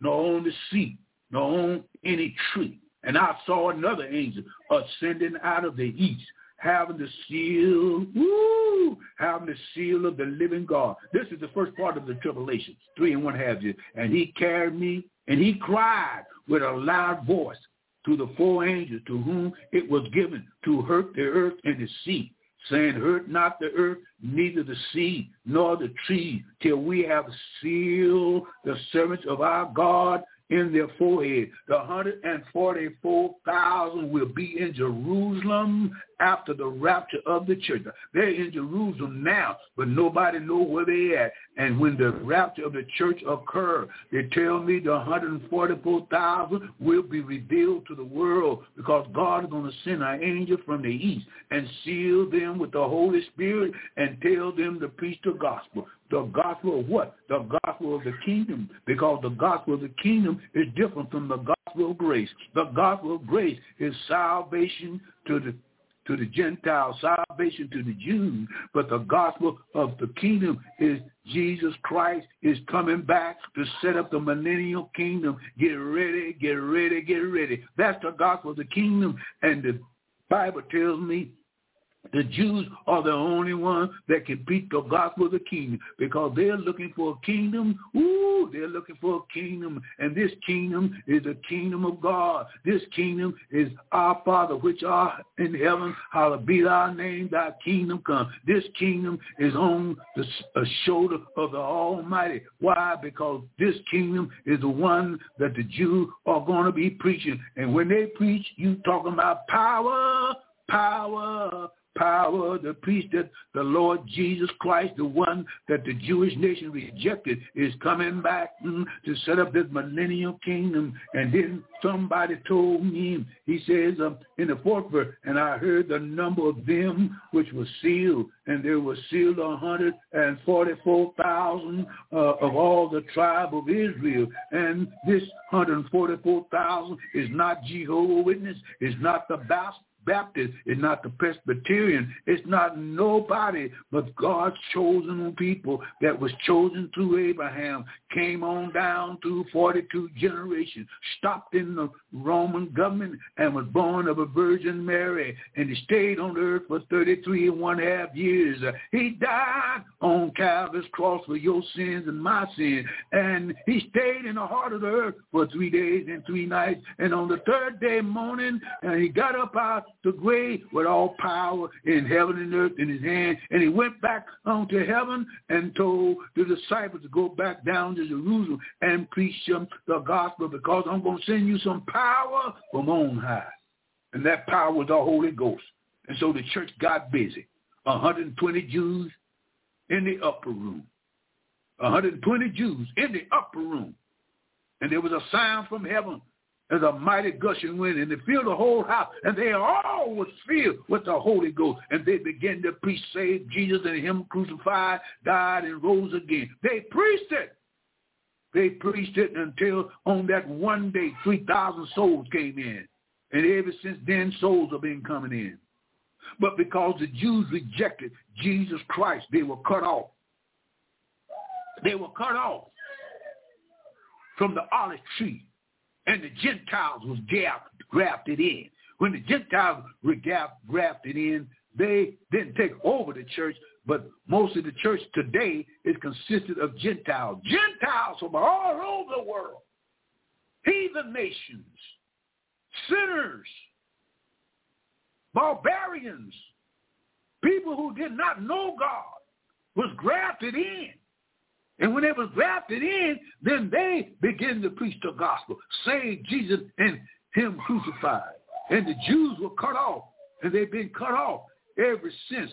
nor on the sea, nor on any tree. And I saw another angel ascending out of the east, having the seal, woo, having the seal of the living God. This is the first part of the tribulation, three and one half years. And he carried me, and he cried with a loud voice to the four angels to whom it was given to hurt the earth and the sea, saying, Hurt not the earth, neither the sea, nor the trees, till we have sealed the servants of our God in their forehead. The 144,000 will be in Jerusalem after the rapture of the church. They're in Jerusalem now, but nobody know where they at. And when the rapture of the church occur, they tell me the 144,000 will be revealed to the world because God is going to send an angel from the east and seal them with the Holy Spirit and tell them to preach the gospel. The gospel of what? The gospel of the kingdom. Because the gospel of the kingdom is different from the gospel of grace. The gospel of grace is salvation to the to the Gentiles, salvation to the Jews, but the gospel of the kingdom is Jesus Christ is coming back to set up the millennial kingdom. Get ready, get ready, get ready. That's the gospel of the kingdom. And the Bible tells me the Jews are the only ones that can beat the gospel of the kingdom because they're looking for a kingdom. Ooh, they're looking for a kingdom. And this kingdom is the kingdom of God. This kingdom is our Father which art in heaven. Hallowed be thy name, thy kingdom come. This kingdom is on the shoulder of the Almighty. Why? Because this kingdom is the one that the Jews are going to be preaching. And when they preach, you talking about power, power, power, the priest that the Lord Jesus Christ, the one that the Jewish nation rejected, is coming back mm, to set up this millennial kingdom. And then somebody told me, he says um, in the fourth verse, and I heard the number of them which were sealed, and there were sealed 144,000 uh, of all the tribe of Israel. And this 144,000 is not Jehovah Witness, is not the Baptist. It's not the Presbyterian. It's not nobody but God's chosen people that was chosen through Abraham, came on down through 42 generations, stopped in the Roman government and was born of a Virgin Mary. And he stayed on earth for 33 and one half years. He died on Calvary's cross for your sins and my sins. And he stayed in the heart of the earth for three days and three nights. And on the third day morning, and he got up out the grave with all power in heaven and earth in his hand. And he went back onto heaven and told the disciples to go back down to Jerusalem and preach them the gospel because I'm going to send you some power from on high. And that power was the Holy Ghost. And so the church got busy. 120 Jews in the upper room. 120 Jews in the upper room. And there was a sign from heaven as a mighty gushing wind, and they filled the whole house, and they all was filled with the Holy Ghost. And they began to preach, save Jesus and him crucified, died, and rose again. They preached it. They preached it until on that one day, 3,000 souls came in. And ever since then, souls have been coming in. But because the Jews rejected Jesus Christ, they were cut off. They were cut off from the olive tree. And the Gentiles was grafted in. When the Gentiles were grafted in, they didn't take over the church, but most of the church today is consisted of Gentiles. Gentiles from all over the world. Heathen nations. Sinners barbarians, people who did not know God, was grafted in. And when they was grafted in, then they begin to preach the gospel, save Jesus and him crucified. And the Jews were cut off, and they've been cut off ever since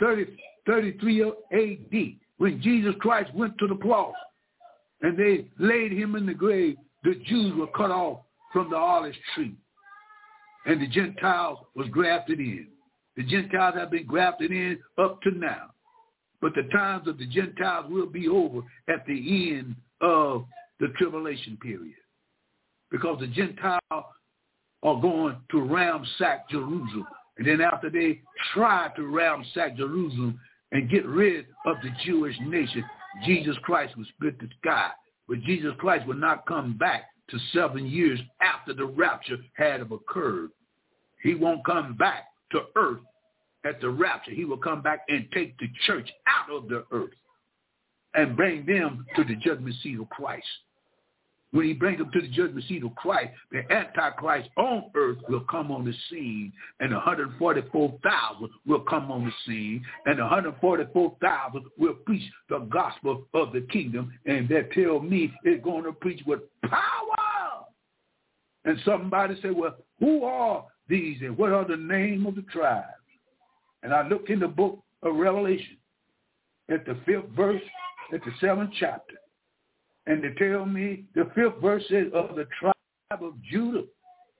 30, 33 AD, when Jesus Christ went to the cross. And they laid him in the grave. The Jews were cut off from the olive tree and the Gentiles was grafted in. The Gentiles have been grafted in up to now. But the times of the Gentiles will be over at the end of the tribulation period. Because the Gentiles are going to ransack Jerusalem. And then after they try to ransack Jerusalem and get rid of the Jewish nation, Jesus Christ will split the sky. But Jesus Christ will not come back to seven years after the rapture had occurred. He won't come back to earth at the rapture. He will come back and take the church out of the earth and bring them to the judgment seat of Christ. When he brings them to the judgment seat of Christ, the Antichrist on earth will come on the scene, and 144,000 will come on the scene, and 144,000 will preach the gospel of the kingdom, and they tell me it's going to preach with power. And somebody say, well, who are these and what are the name of the tribes? And I looked in the book of Revelation at the fifth verse, at the seventh chapter. And they tell me the fifth verse says of the tribe of Judah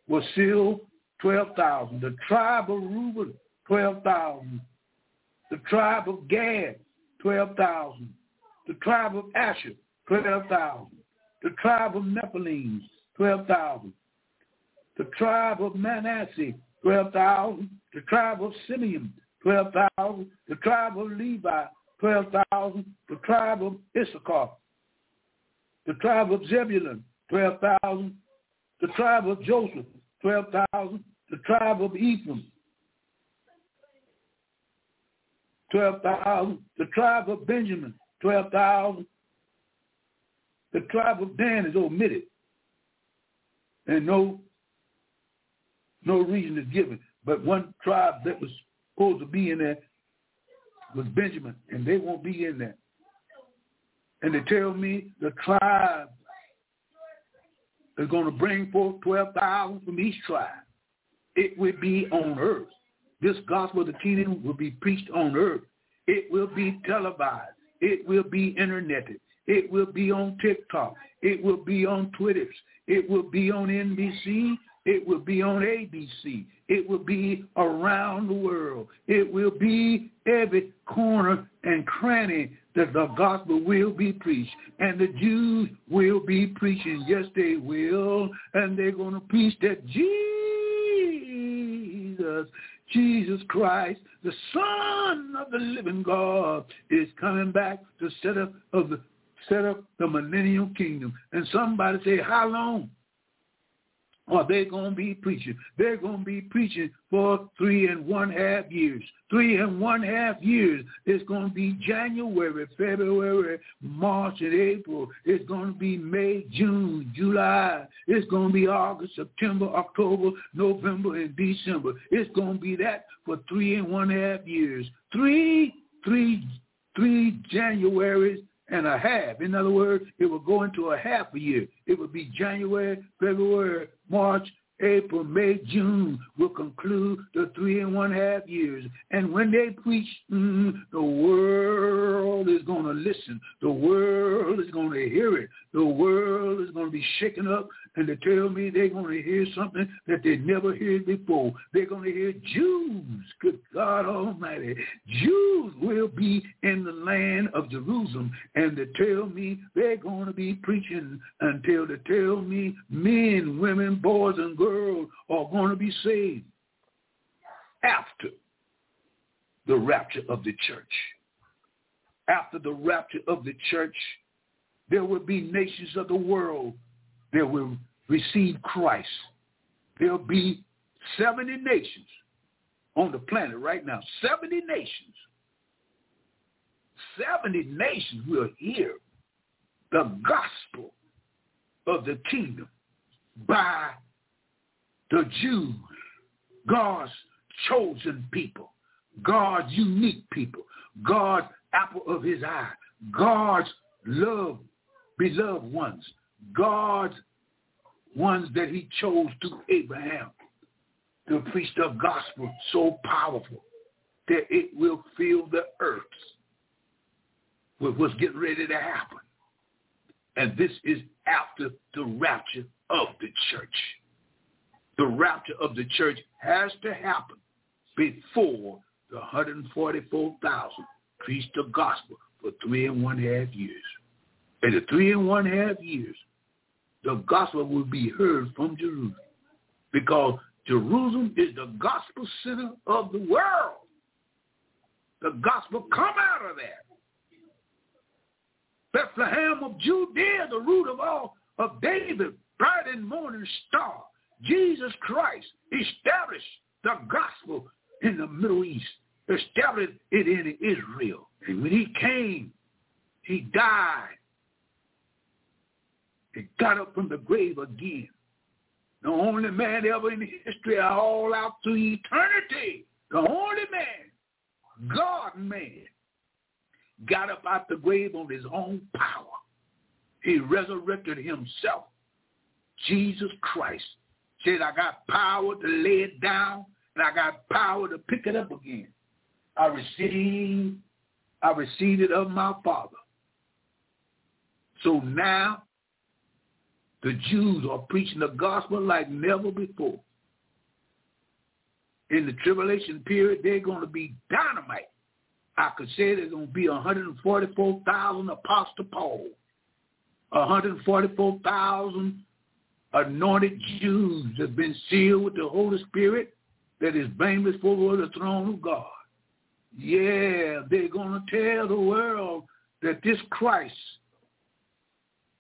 was still 12,000. The tribe of Reuben, 12,000. The tribe of Gad, 12,000. The tribe of Asher, 12,000. The tribe of Nephilim, 12,000 the tribe of Manasseh, 12,000, the tribe of Simeon, 12,000, the tribe of Levi, 12,000, the tribe of Issachar, the tribe of Zebulun, 12,000, the tribe of Joseph, 12,000, the tribe of Ephraim, 12,000, the tribe of Benjamin, 12,000, the tribe of Dan is omitted. And no no reason is given. But one tribe that was supposed to be in there was Benjamin, and they won't be in there. And they tell me the tribe is going to bring forth 12,000 from each tribe. It will be on earth. This gospel of the kingdom will be preached on earth. It will be televised. It will be interneted. It will be on TikTok. It will be on Twitter. It will be on NBC. It will be on ABC. It will be around the world. It will be every corner and cranny that the gospel will be preached. And the Jews will be preaching. Yes, they will. And they're going to preach that Jesus Jesus, Christ, the Son of the living God, is coming back to set up of the set up the millennial kingdom. And somebody say, how long? Are they going to be preaching? They're going to be preaching for three and one half years. Three and one half years. It's going to be January, February, March, and April. It's going to be May, June, July. It's going to be August, September, October, November, and December. It's going to be that for three and one half years. Three, three, three Januaries and a half. In other words, it would go into a half a year. It would be January, February, March, April, May, June will conclude the three and one half years. And when they preach, mm, the world is going to listen. The world is going to hear it. The world is going to be shaken up and they tell me they're going to hear something that they never heard before. They're going to hear Jews, good God Almighty. Jews will be in the land of Jerusalem, and they tell me they're going to be preaching until they tell me men, women, boys, and girls are going to be saved after the rapture of the church. After the rapture of the church, there will be nations of the world that will receive Christ. There'll be 70 nations on the planet right now. 70 nations. 70 nations will hear the gospel of the kingdom by the Jews, God's chosen people, God's unique people, God's apple of his eye, God's love, beloved ones, God's ones that he chose through Abraham to preach the gospel so powerful that it will fill the earth with what's getting ready to happen. And this is after the rapture of the church. The rapture of the church has to happen before the 144,000 preach the gospel for three and one half years. And the three and one half years, the gospel will be heard from Jerusalem because Jerusalem is the gospel center of the world. The gospel come out of there. Bethlehem of Judea, the root of all of David, bright and morning star, Jesus Christ established the gospel in the Middle East, established it in Israel. And when he came, he died he got up from the grave again. The only man ever in history all out to eternity. The only man, God man, got up out the grave on his own power. He resurrected himself. Jesus Christ said, I got power to lay it down and I got power to pick it up again. I received, I received it of my Father. So now the Jews are preaching the gospel like never before. In the tribulation period, they're going to be dynamite. I could say there's going to be 144,000 Apostle Paul, 144,000 anointed Jews that have been sealed with the Holy Spirit that is blameless before the throne of God. Yeah, they're going to tell the world that this Christ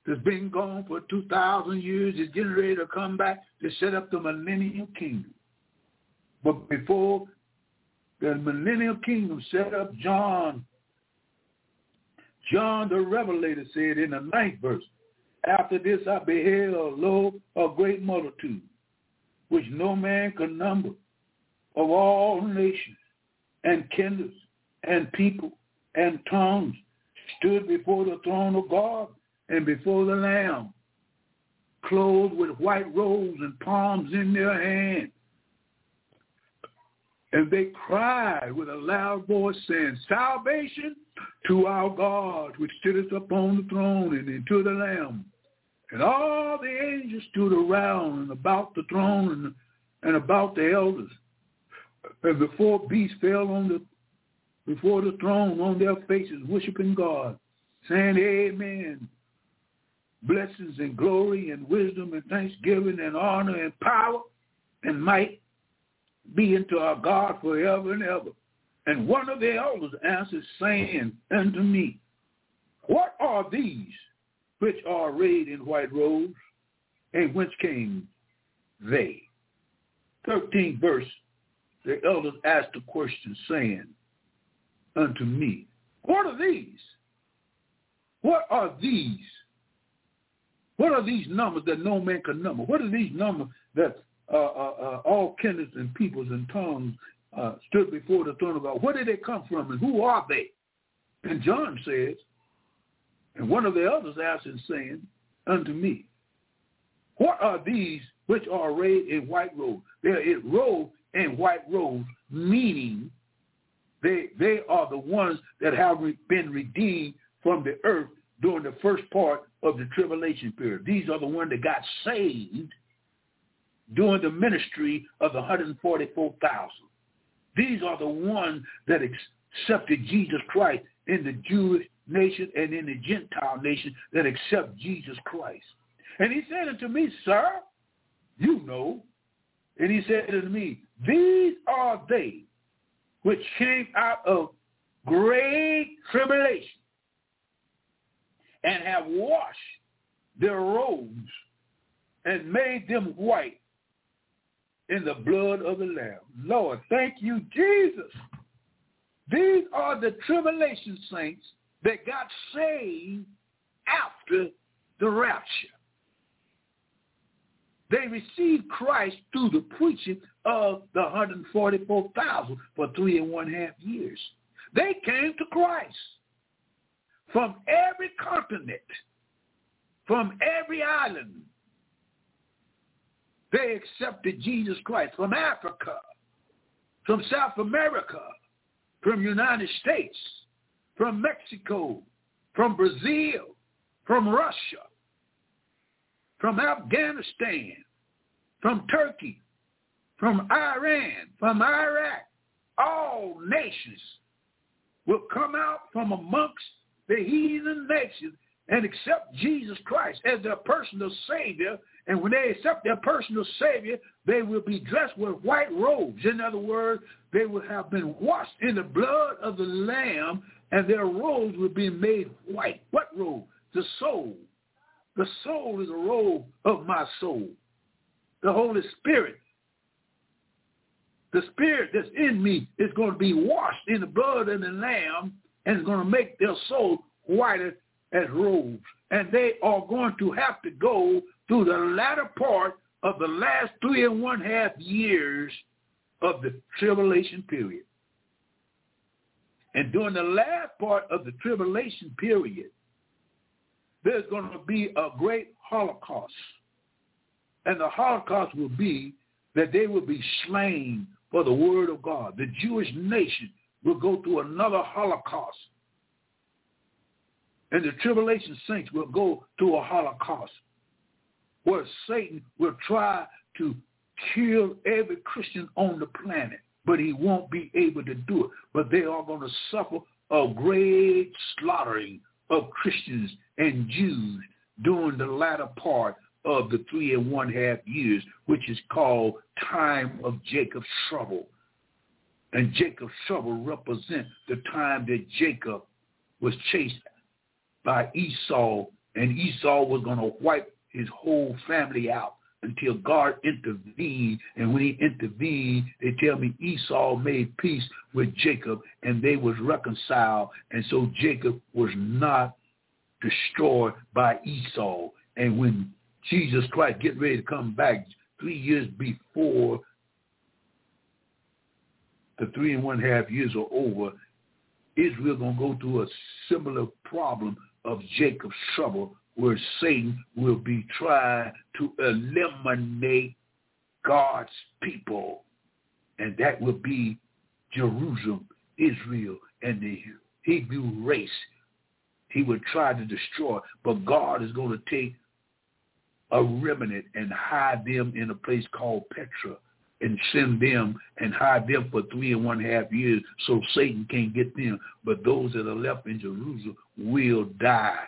that's been gone for 2,000 years is getting ready to come back to set up the millennial kingdom. But before the millennial kingdom set up, John, John the Revelator said in the ninth verse, After this I beheld, lo, a great multitude, which no man could number, of all nations and kindreds and people and tongues, stood before the throne of God and before the Lamb, clothed with white robes and palms in their hands. And they cried with a loud voice, saying, Salvation to our God, which sitteth upon the throne and into the Lamb. And all the angels stood around and about the throne and, and about the elders. And the four beasts fell on the before the throne on their faces, worshiping God, saying, Amen blessings and glory and wisdom and thanksgiving and honor and power and might be unto our God forever and ever. And one of the elders answered, saying unto me, What are these which are arrayed in white robes, and whence came they? 13th verse, the elders asked the question, saying unto me, What are these? What are these? What are these numbers that no man can number? What are these numbers that uh, uh, uh, all kindreds and peoples and tongues uh, stood before the throne of God. Where did they come from and who are they? And John says, and one of the others asked and saying unto me, what are these which are arrayed in white robes? They are robed and white robes, meaning they, they are the ones that have been redeemed from the earth during the first part of the tribulation period. These are the ones that got saved during the ministry of the 144,000. These are the ones that accepted Jesus Christ in the Jewish nation and in the Gentile nation that accept Jesus Christ. And he said unto me, Sir, you know. And he said unto me, These are they which came out of great tribulation and have washed their robes and made them white in the blood of the Lamb. Lord, thank you, Jesus. These are the tribulation saints that got saved after the rapture. They received Christ through the preaching of the 144,000 for three and one half years. They came to Christ from every continent, from every island, they accepted Jesus Christ from Africa, from South America, from United States, from Mexico, from Brazil, from Russia, from Afghanistan, from Turkey, from Iran, from Iraq. All nations will come out from amongst the heathen nations and accept Jesus Christ as their personal Savior and when they accept their personal Savior, they will be dressed with white robes. In other words, they will have been washed in the blood of the Lamb, and their robes will be made white. What robe? The soul. The soul is a robe of my soul. The Holy Spirit. The Spirit that's in me is going to be washed in the blood of the Lamb and is going to make their soul whiter as robes. And they are going to have to go through the latter part of the last three and one half years of the tribulation period. And during the last part of the tribulation period, there's going to be a great holocaust. And the holocaust will be that they will be slain for the word of God. The Jewish nation will go through another holocaust. And the tribulation saints will go through a holocaust where Satan will try to kill every Christian on the planet, but he won't be able to do it. But they are going to suffer a great slaughtering of Christians and Jews during the latter part of the three and one half years, which is called time of Jacob's trouble. And Jacob's trouble represents the time that Jacob was chased by Esau, and Esau was going to wipe his whole family out until God intervened. And when he intervened, they tell me Esau made peace with Jacob and they was reconciled. And so Jacob was not destroyed by Esau. And when Jesus Christ get ready to come back three years before the three and one half years are over, Israel going to go through a similar problem of Jacob's trouble where Satan will be trying to eliminate God's people. And that will be Jerusalem, Israel, and the Hebrew race. He would try to destroy, but God is going to take a remnant and hide them in a place called Petra and send them and hide them for three and one half years so Satan can't get them. But those that are left in Jerusalem will die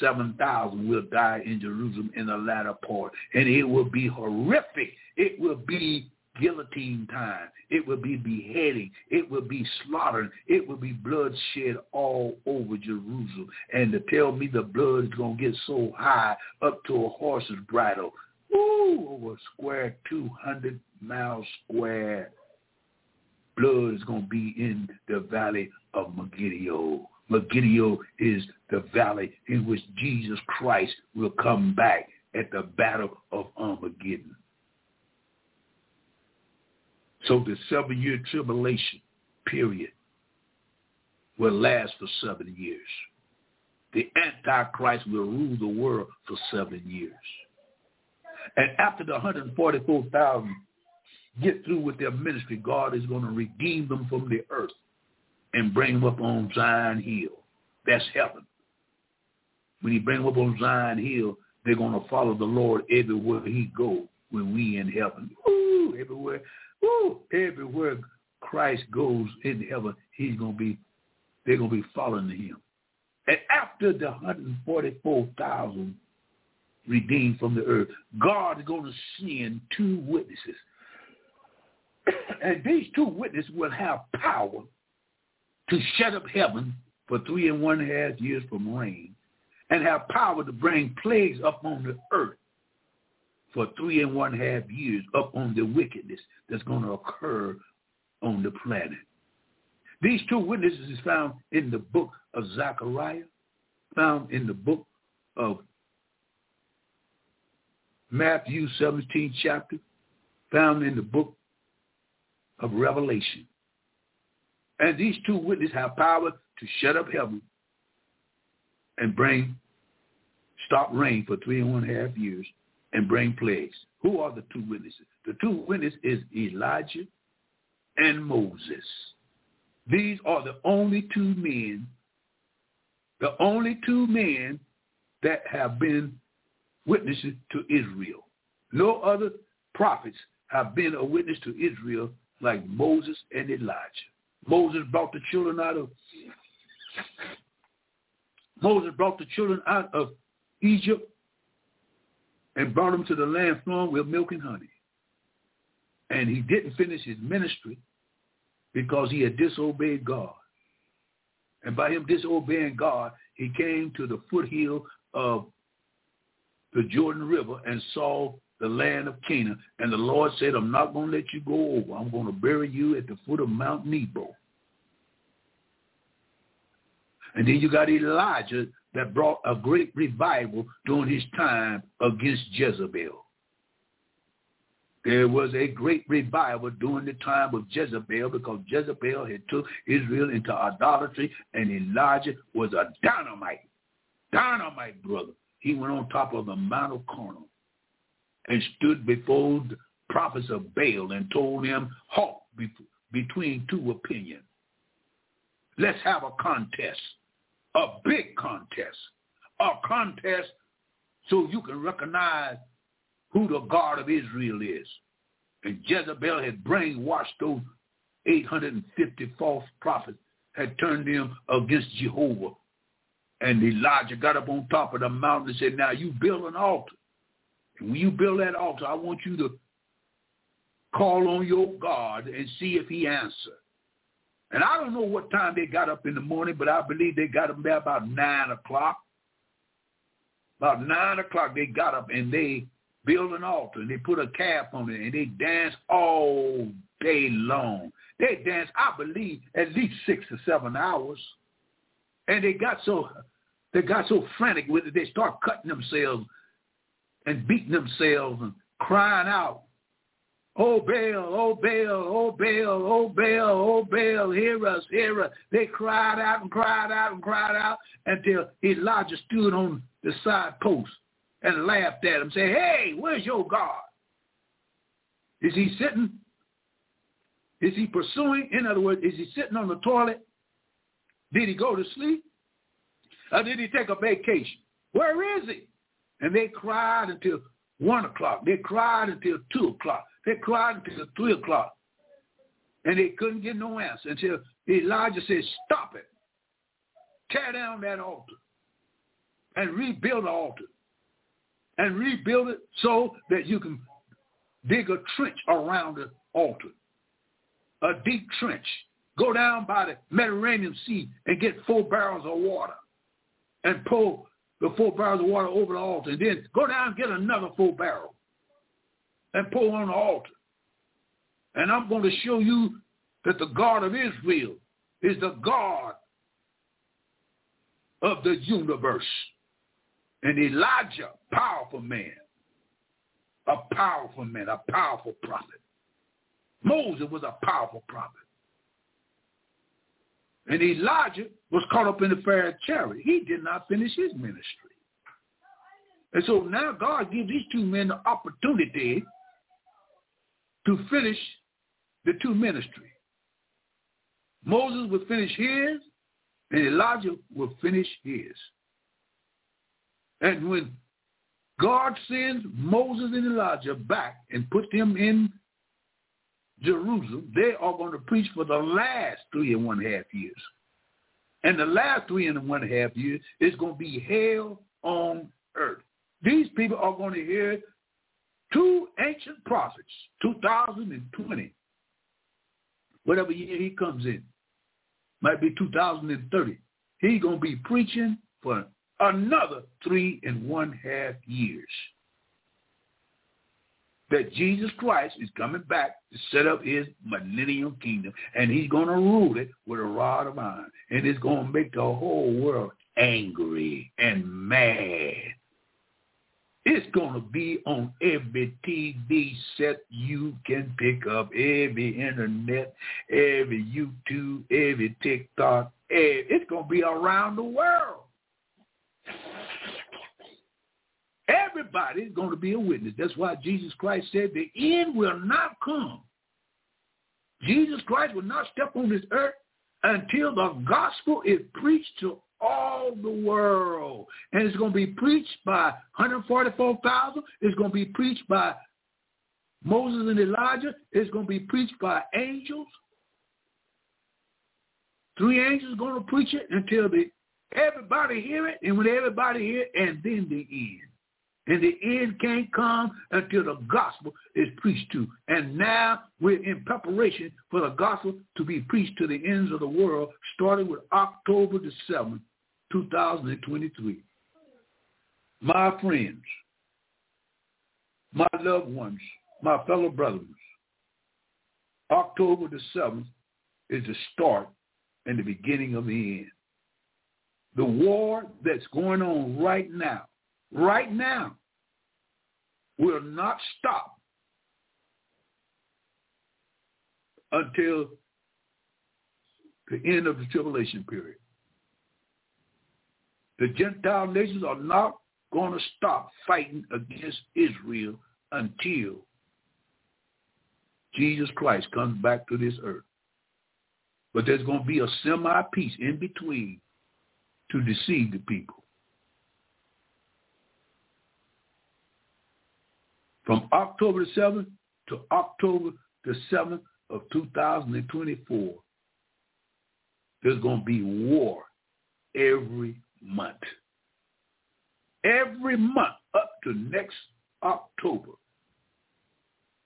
7,000 will die in Jerusalem in the latter part. And it will be horrific. It will be guillotine time. It will be beheading. It will be slaughtering. It will be bloodshed all over Jerusalem. And to tell me the blood is going to get so high up to a horse's bridle, woo, over square 200 miles square, blood is going to be in the valley of Megiddo. Megiddo is the valley in which Jesus Christ will come back at the battle of Armageddon. So the seven-year tribulation period will last for seven years. The Antichrist will rule the world for seven years. And after the 144,000 get through with their ministry, God is going to redeem them from the earth and bring them up on Zion Hill. That's heaven. When he bring them up on Zion Hill, they're going to follow the Lord everywhere he go when we in heaven. Woo, everywhere, woo, everywhere Christ goes in heaven, he's going to be, they're going to be following him. And after the 144,000 redeemed from the earth, God is going to send two witnesses. and these two witnesses will have power to shut up heaven for three and one half years from rain and have power to bring plagues up on the earth for three and one half years up on the wickedness that's going to occur on the planet. These two witnesses is found in the book of Zechariah, found in the book of Matthew 17 chapter, found in the book of Revelation. And these two witnesses have power to shut up heaven and bring, stop rain for three and one half years and bring plagues. Who are the two witnesses? The two witnesses is Elijah and Moses. These are the only two men, the only two men that have been witnesses to Israel. No other prophets have been a witness to Israel like Moses and Elijah. Moses brought the children out of Moses brought the children out of Egypt and brought them to the land flowing with milk and honey. And he didn't finish his ministry because he had disobeyed God. And by him disobeying God, he came to the foothill of the Jordan River and saw the land of Canaan. And the Lord said, I'm not going to let you go over. I'm going to bury you at the foot of Mount Nebo. And then you got Elijah that brought a great revival during his time against Jezebel. There was a great revival during the time of Jezebel because Jezebel had took Israel into idolatry and Elijah was a dynamite, dynamite brother. He went on top of the Mount of Carmel and stood before the prophets of Baal and told them, halt between two opinions. Let's have a contest a big contest, a contest so you can recognize who the God of Israel is. And Jezebel had brainwashed those 850 false prophets, had turned them against Jehovah. And Elijah got up on top of the mountain and said, now you build an altar. And when you build that altar, I want you to call on your God and see if he answers. And I don't know what time they got up in the morning, but I believe they got up there about 9 o'clock. About 9 o'clock they got up and they built an altar and they put a calf on it and they danced all day long. They danced, I believe, at least six or seven hours. And they got so they got so frantic with it, they start cutting themselves and beating themselves and crying out Oh Baal, oh Baal, oh Baal, oh Baal, oh Baal, hear us, hear us. They cried out and cried out and cried out until Elijah stood on the side post and laughed at him, say, hey, where's your God? Is he sitting? Is he pursuing? In other words, is he sitting on the toilet? Did he go to sleep? Or did he take a vacation? Where is he? And they cried until 1 o'clock. They cried until 2 o'clock. They cried until 3 o'clock. And they couldn't get no answer until Elijah said, stop it. Tear down that altar and rebuild the altar. And rebuild it so that you can dig a trench around the altar, a deep trench. Go down by the Mediterranean Sea and get four barrels of water and pour the four barrels of water over the altar. And then go down and get another four barrel and pour on the altar. And I'm going to show you that the God of Israel is the God of the universe. And Elijah, powerful man, a powerful man, a powerful prophet. Moses was a powerful prophet. And Elijah was caught up in the fire chariot. He did not finish his ministry. And so now God gives these two men the opportunity to finish the two ministry. Moses will finish his, and Elijah will finish his. And when God sends Moses and Elijah back and put them in Jerusalem, they are going to preach for the last three and one half years. And the last three and one half years is going to be hell on earth. These people are going to hear two ancient prophets, 2020, whatever year he comes in, might be 2030. He's going to be preaching for another three and one half years that Jesus Christ is coming back to set up his millennium kingdom, and he's going to rule it with a rod of iron, and it's going to make the whole world angry and mad. It's going to be on every TV set you can pick up, every internet, every YouTube, every TikTok. It's going to be around the world. Everybody's going to be a witness. That's why Jesus Christ said the end will not come. Jesus Christ will not step on this earth until the gospel is preached to all the world. And it's going to be preached by 144,000. It's going to be preached by Moses and Elijah. It's going to be preached by angels. Three angels going to preach it until the, everybody hear it. And when everybody hear it, and then the end. And the end can't come until the gospel is preached to. And now we're in preparation for the gospel to be preached to the ends of the world, starting with October the 7th, 2023. My friends, my loved ones, my fellow brothers, October the 7th is the start and the beginning of the end. The war that's going on right now right now will not stop until the end of the tribulation period. The Gentile nations are not going to stop fighting against Israel until Jesus Christ comes back to this earth. But there's going to be a semi-peace in between to deceive the people. From October the 7th to October the 7th of 2024, there's going to be war every month. Every month up to next October,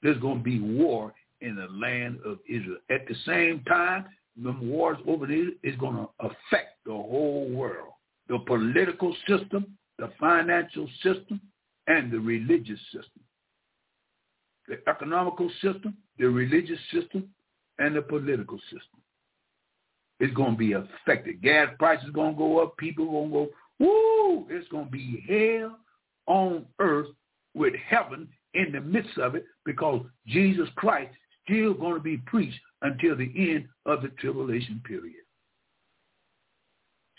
there's going to be war in the land of Israel. At the same time, the wars over there is going to affect the whole world. The political system, the financial system, and the religious system the economical system, the religious system, and the political system. It's going to be affected. Gas prices going to go up. People going to go, woo! It's going to be hell on earth with heaven in the midst of it because Jesus Christ still going to be preached until the end of the tribulation period.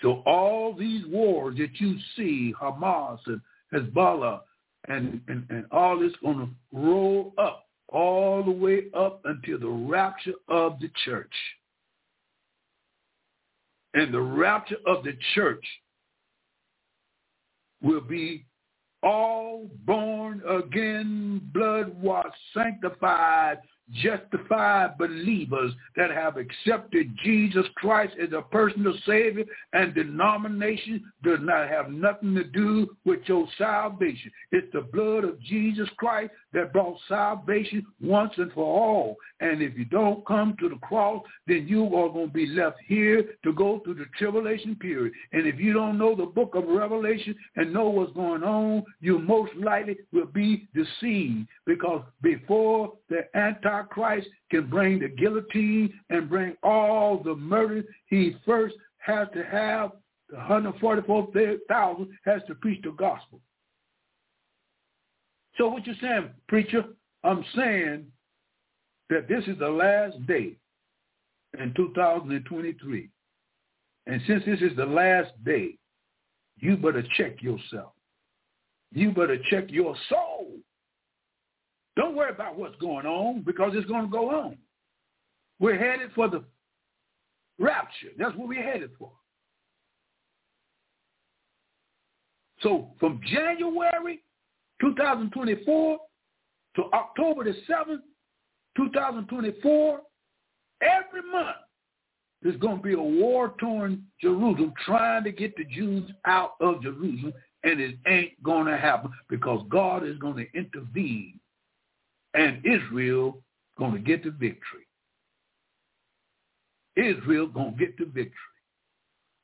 So all these wars that you see, Hamas and Hezbollah and, and, and all this going to roll up all the way up until the rapture of the church. And the rapture of the church will be all born again, blood washed, sanctified, justified believers that have accepted Jesus Christ as a personal Savior and denomination does not have nothing to do with your salvation. It's the blood of Jesus Christ that brought salvation once and for all. And if you don't come to the cross, then you are going to be left here to go through the tribulation period. And if you don't know the book of Revelation and know what's going on, you most likely will be deceived because before the Antichrist can bring the guillotine and bring all the murder, he first has to have the 144,000 has to preach the gospel. So what you saying, preacher? I'm saying that this is the last day in 2023. And since this is the last day, you better check yourself. You better check your soul. Don't worry about what's going on because it's going to go on. We're headed for the rapture. That's what we're headed for. So from January 2024 to October the 7th, 2024, every month there's going to be a war-torn Jerusalem trying to get the Jews out of Jerusalem, and it ain't going to happen because God is going to intervene, and Israel going to get the victory. Israel going to get the victory.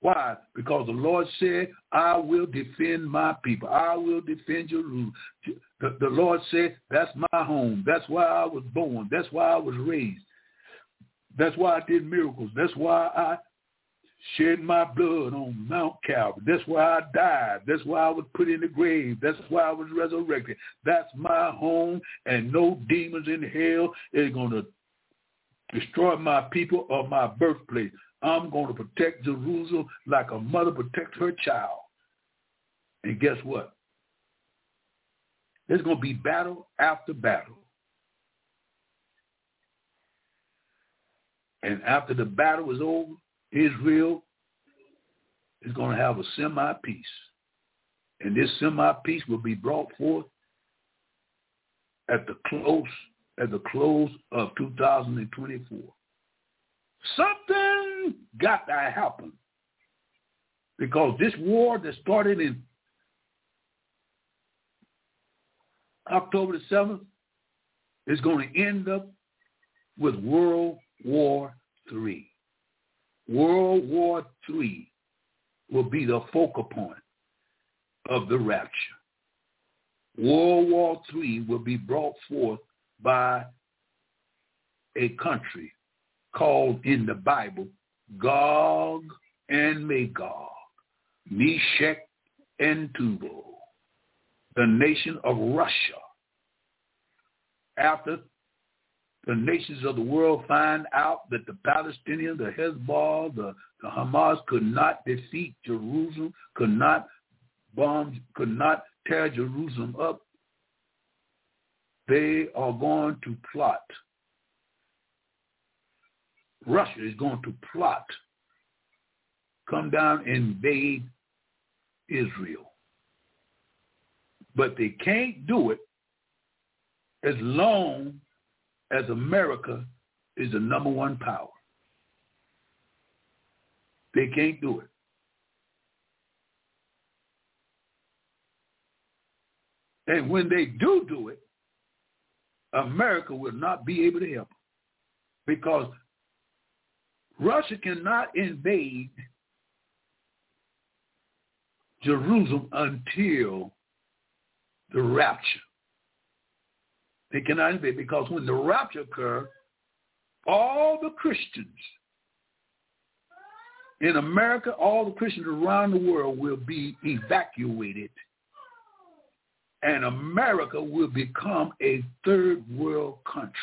Why? Because the Lord said, I will defend my people. I will defend Jerusalem. The, the Lord said, that's my home. That's why I was born. That's why I was raised. That's why I did miracles. That's why I shed my blood on Mount Calvary. That's why I died. That's why I was put in the grave. That's why I was resurrected. That's my home, and no demons in hell is going to destroy my people or my birthplace. I'm going to protect Jerusalem like a mother protects her child. And guess what? There's going to be battle after battle. And after the battle is over, Israel is going to have a semi-peace. And this semi-peace will be brought forth at the close at the close of 2024. Something got to happen. Because this war that started in October the 7th is going to end up with World War III. World War III will be the focal point of the rapture. World War III will be brought forth by a country called in the Bible Gog and Magog, Meshech and Tubal, the nation of Russia. After the nations of the world find out that the Palestinians, the Hezbollah, the, the Hamas could not defeat Jerusalem, could not bomb, could not tear Jerusalem up, they are going to plot. Russia is going to plot, come down and invade Israel. But they can't do it as long as America is the number one power. They can't do it. And when they do do it, America will not be able to help because Russia cannot invade Jerusalem until the rapture. They cannot invade because when the rapture occurs, all the Christians in America, all the Christians around the world will be evacuated and America will become a third world country.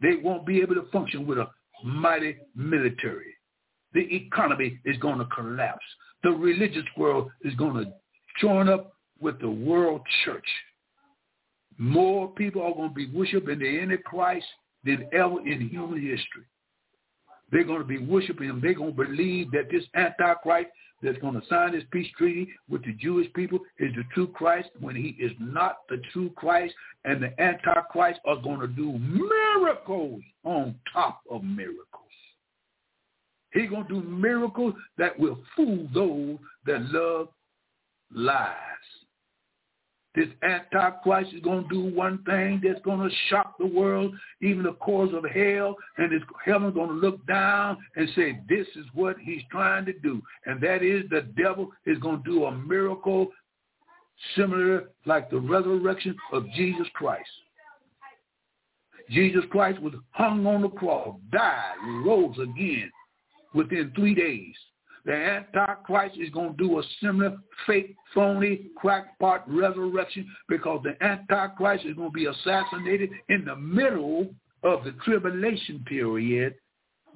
They won't be able to function with a mighty military. The economy is going to collapse. The religious world is going to join up with the world church. More people are going to be worshiping the Antichrist than ever in human history. They're going to be worshiping him. They're going to believe that this Antichrist that's going to sign this peace treaty with the Jewish people is the true Christ when he is not the true Christ and the Antichrist are going to do miracles on top of miracles. He's going to do miracles that will fool those that love lies. This Antichrist is going to do one thing that's going to shock the world, even the cores of hell, and this heaven's going to look down and say, this is what he's trying to do. And that is the devil is going to do a miracle similar like the resurrection of Jesus Christ. Jesus Christ was hung on the cross, died, rose again within three days. The Antichrist is going to do a similar fake, phony, crackpot resurrection because the Antichrist is going to be assassinated in the middle of the tribulation period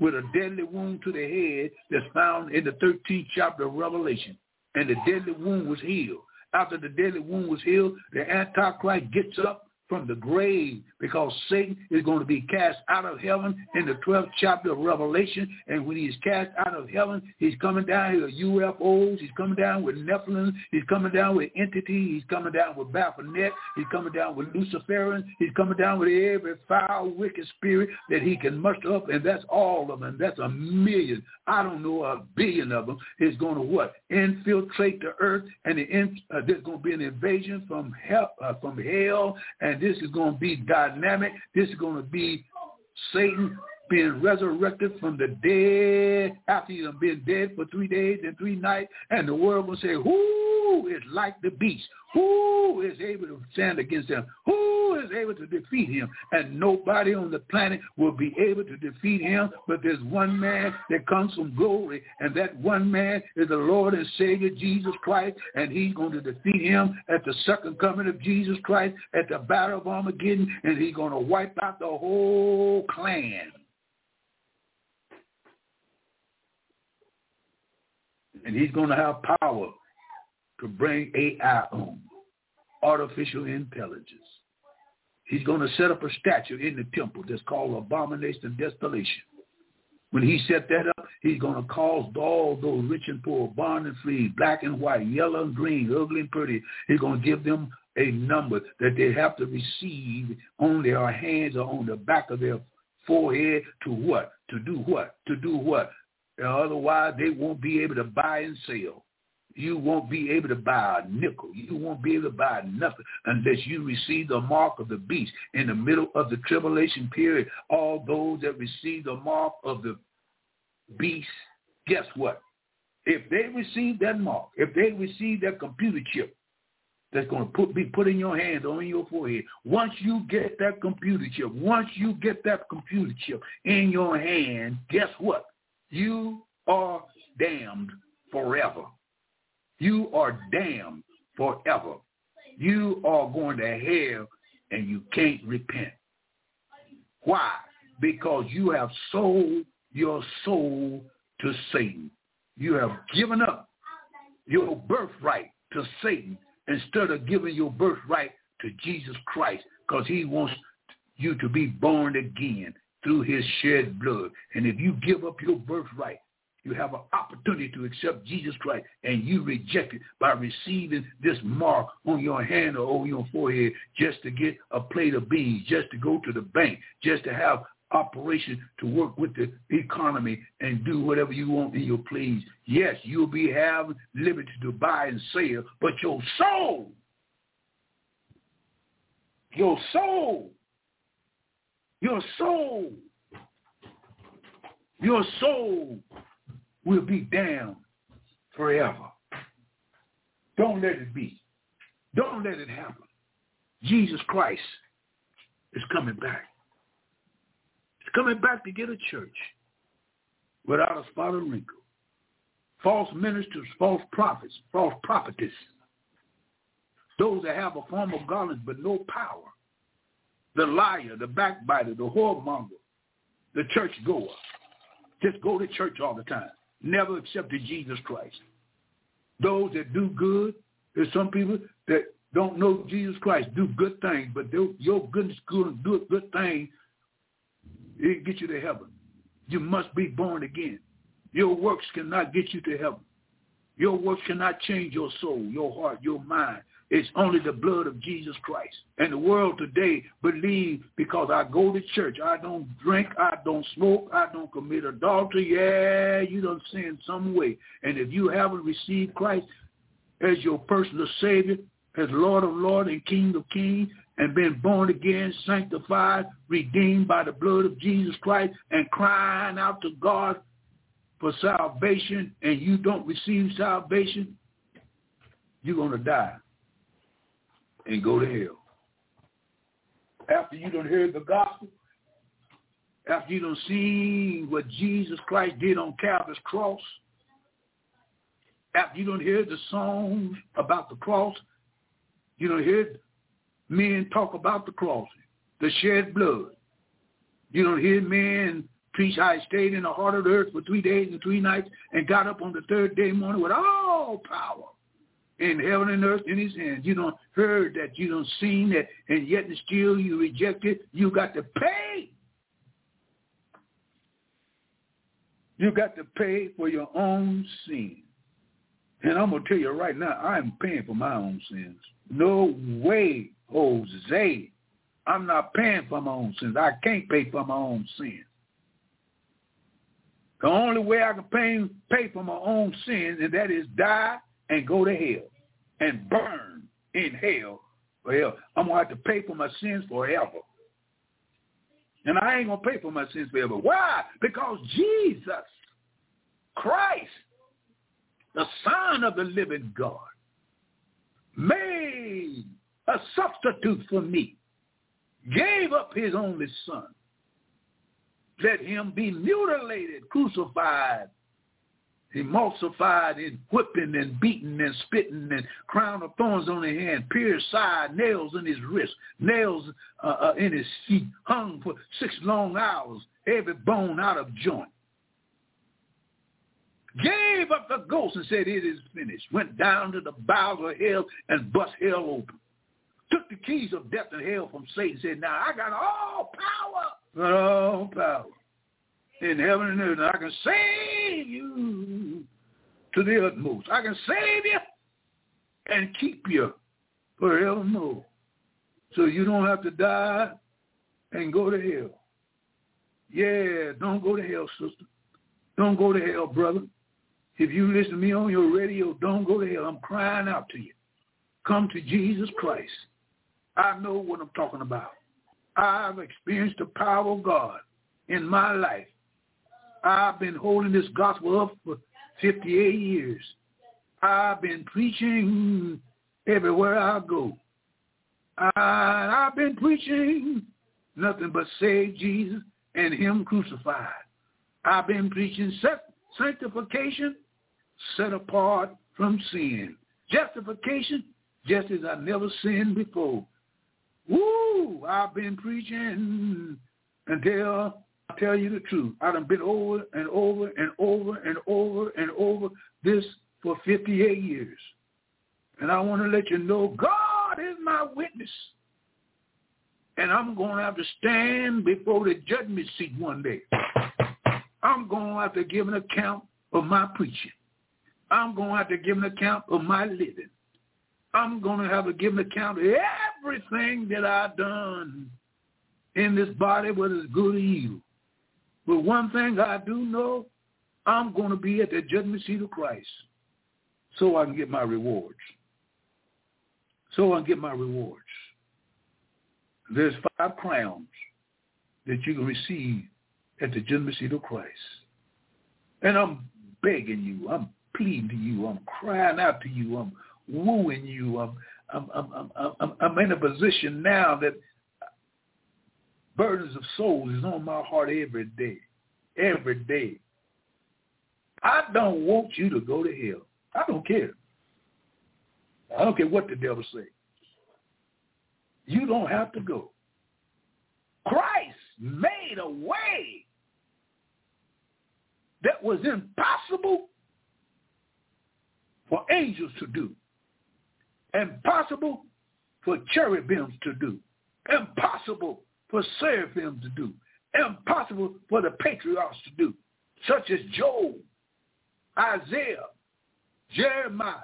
with a deadly wound to the head that's found in the 13th chapter of Revelation. And the deadly wound was healed. After the deadly wound was healed, the Antichrist gets up from the grave because Satan is going to be cast out of heaven in the 12th chapter of Revelation. And when he's cast out of heaven, he's coming down with UFOs. He's coming down with Nephilim. He's coming down with entity. He's coming down with Baphomet. He's coming down with Luciferian. He's coming down with every foul, wicked spirit that he can muster up. And that's all of them. That's a million. I don't know, a billion of them is going to what? Infiltrate the earth. And the, uh, there's going to be an invasion from hell, uh, from hell and this is going to be dynamic. This is going to be Satan being resurrected from the dead after he's been dead for three days and three nights. And the world will say, who is like the beast? Who is able to stand against him? Who is able to defeat him? And nobody on the planet will be able to defeat him, but there's one man that comes from glory, and that one man is the Lord and Savior Jesus Christ, and he's going to defeat him at the second coming of Jesus Christ, at the battle of Armageddon, and he's going to wipe out the whole clan. And he's going to have power to bring AI on, artificial intelligence. He's going to set up a statue in the temple that's called abomination of desolation. When he set that up, he's going to cause all those rich and poor, bond and free, black and white, yellow and green, ugly and pretty. He's going to give them a number that they have to receive on their hands or on the back of their forehead to what? To do what? To do what? Otherwise, they won't be able to buy and sell. You won't be able to buy a nickel. You won't be able to buy nothing unless you receive the mark of the beast. In the middle of the tribulation period, all those that receive the mark of the beast, guess what? If they receive that mark, if they receive that computer chip that's going to put, be put in your hand on your forehead, once you get that computer chip, once you get that computer chip in your hand, guess what? You are damned forever. You are damned forever. You are going to hell and you can't repent. Why? Because you have sold your soul to Satan. You have given up your birthright to Satan instead of giving your birthright to Jesus Christ because he wants you to be born again through his shed blood. And if you give up your birthright, you have an opportunity to accept Jesus Christ and you reject it by receiving this mark on your hand or on your forehead just to get a plate of beans, just to go to the bank, just to have operation to work with the economy and do whatever you want in your please. Yes, you'll be having liberty to buy and sell, but your soul, your soul your soul, your soul will be damned forever. Don't let it be. Don't let it happen. Jesus Christ is coming back. He's coming back to get a church without a spot or wrinkle. False ministers, false prophets, false prophetess. Those that have a form of godliness but no power the liar, the backbiter, the whoremonger, the church goer. Just go to church all the time. Never accepted Jesus Christ. Those that do good, there's some people that don't know Jesus Christ, do good things, but your goodness, good, do a good thing, it get you to heaven. You must be born again. Your works cannot get you to heaven. Your works cannot change your soul, your heart, your mind. It's only the blood of Jesus Christ. And the world today believe because I go to church, I don't drink, I don't smoke, I don't commit adultery. Yeah, you don't sin some way. And if you haven't received Christ as your personal Savior, as Lord of Lord and King of Kings, and been born again, sanctified, redeemed by the blood of Jesus Christ, and crying out to God for salvation, and you don't receive salvation, you're going to die and go to hell. After you don't heard the gospel, after you don't see what Jesus Christ did on Calvary's cross, after you don't hear the songs about the cross, you don't hear men talk about the cross, the shed blood. You don't hear men preach how he stayed in the heart of the earth for three days and three nights and got up on the third day morning with all power in heaven and earth in his hands. You don't heard that, you don't seen that, and yet and still you reject it. You got to pay. You got to pay for your own sin. And I'm going to tell you right now, I'm paying for my own sins. No way, Jose. I'm not paying for my own sins. I can't pay for my own sins. The only way I can pay, pay for my own sins, and that is die and go to hell and burn in hell Well, I'm going to have to pay for my sins forever. And I ain't going to pay for my sins forever. Why? Because Jesus Christ, the Son of the living God, made a substitute for me, gave up his only son. Let him be mutilated, crucified, emulsified in whipping and beating and spitting and crown of thorns on his hand, pierced side, nails in his wrist, nails uh, uh, in his feet, hung for six long hours, every bone out of joint. Gave up the ghost and said, it is finished. Went down to the bowels of hell and bust hell open. Took the keys of death and hell from Satan and said, now I got all power. All power in heaven and earth. And I can save you to the utmost. I can save you and keep you forevermore. So you don't have to die and go to hell. Yeah, don't go to hell, sister. Don't go to hell, brother. If you listen to me on your radio, don't go to hell. I'm crying out to you. Come to Jesus Christ. I know what I'm talking about. I've experienced the power of God in my life. I've been holding this gospel up for 58 years. I've been preaching everywhere I go. I, I've been preaching nothing but save Jesus and him crucified. I've been preaching sanctification set apart from sin. Justification just as I never sinned before. Woo! I've been preaching until tell you the truth. I done been over and over and over and over and over this for 58 years. And I want to let you know God is my witness. And I'm going to have to stand before the judgment seat one day. I'm going to have to give an account of my preaching. I'm going to have to give an account of my living. I'm going to have to give an account of everything that I've done in this body, whether it's good or evil. But one thing I do know, I'm going to be at the judgment seat of Christ so I can get my rewards. So I can get my rewards. There's five crowns that you can receive at the judgment seat of Christ. And I'm begging you, I'm pleading to you, I'm crying out to you, I'm wooing you, I'm, I'm, I'm, I'm, I'm in a position now that burdens of souls is on my heart every day. Every day. I don't want you to go to hell. I don't care. I don't care what the devil say. You don't have to go. Christ made a way that was impossible for angels to do, impossible for cherubims to do, impossible for seraphim to do, impossible for the patriarchs to do, such as Job, Isaiah, Jeremiah,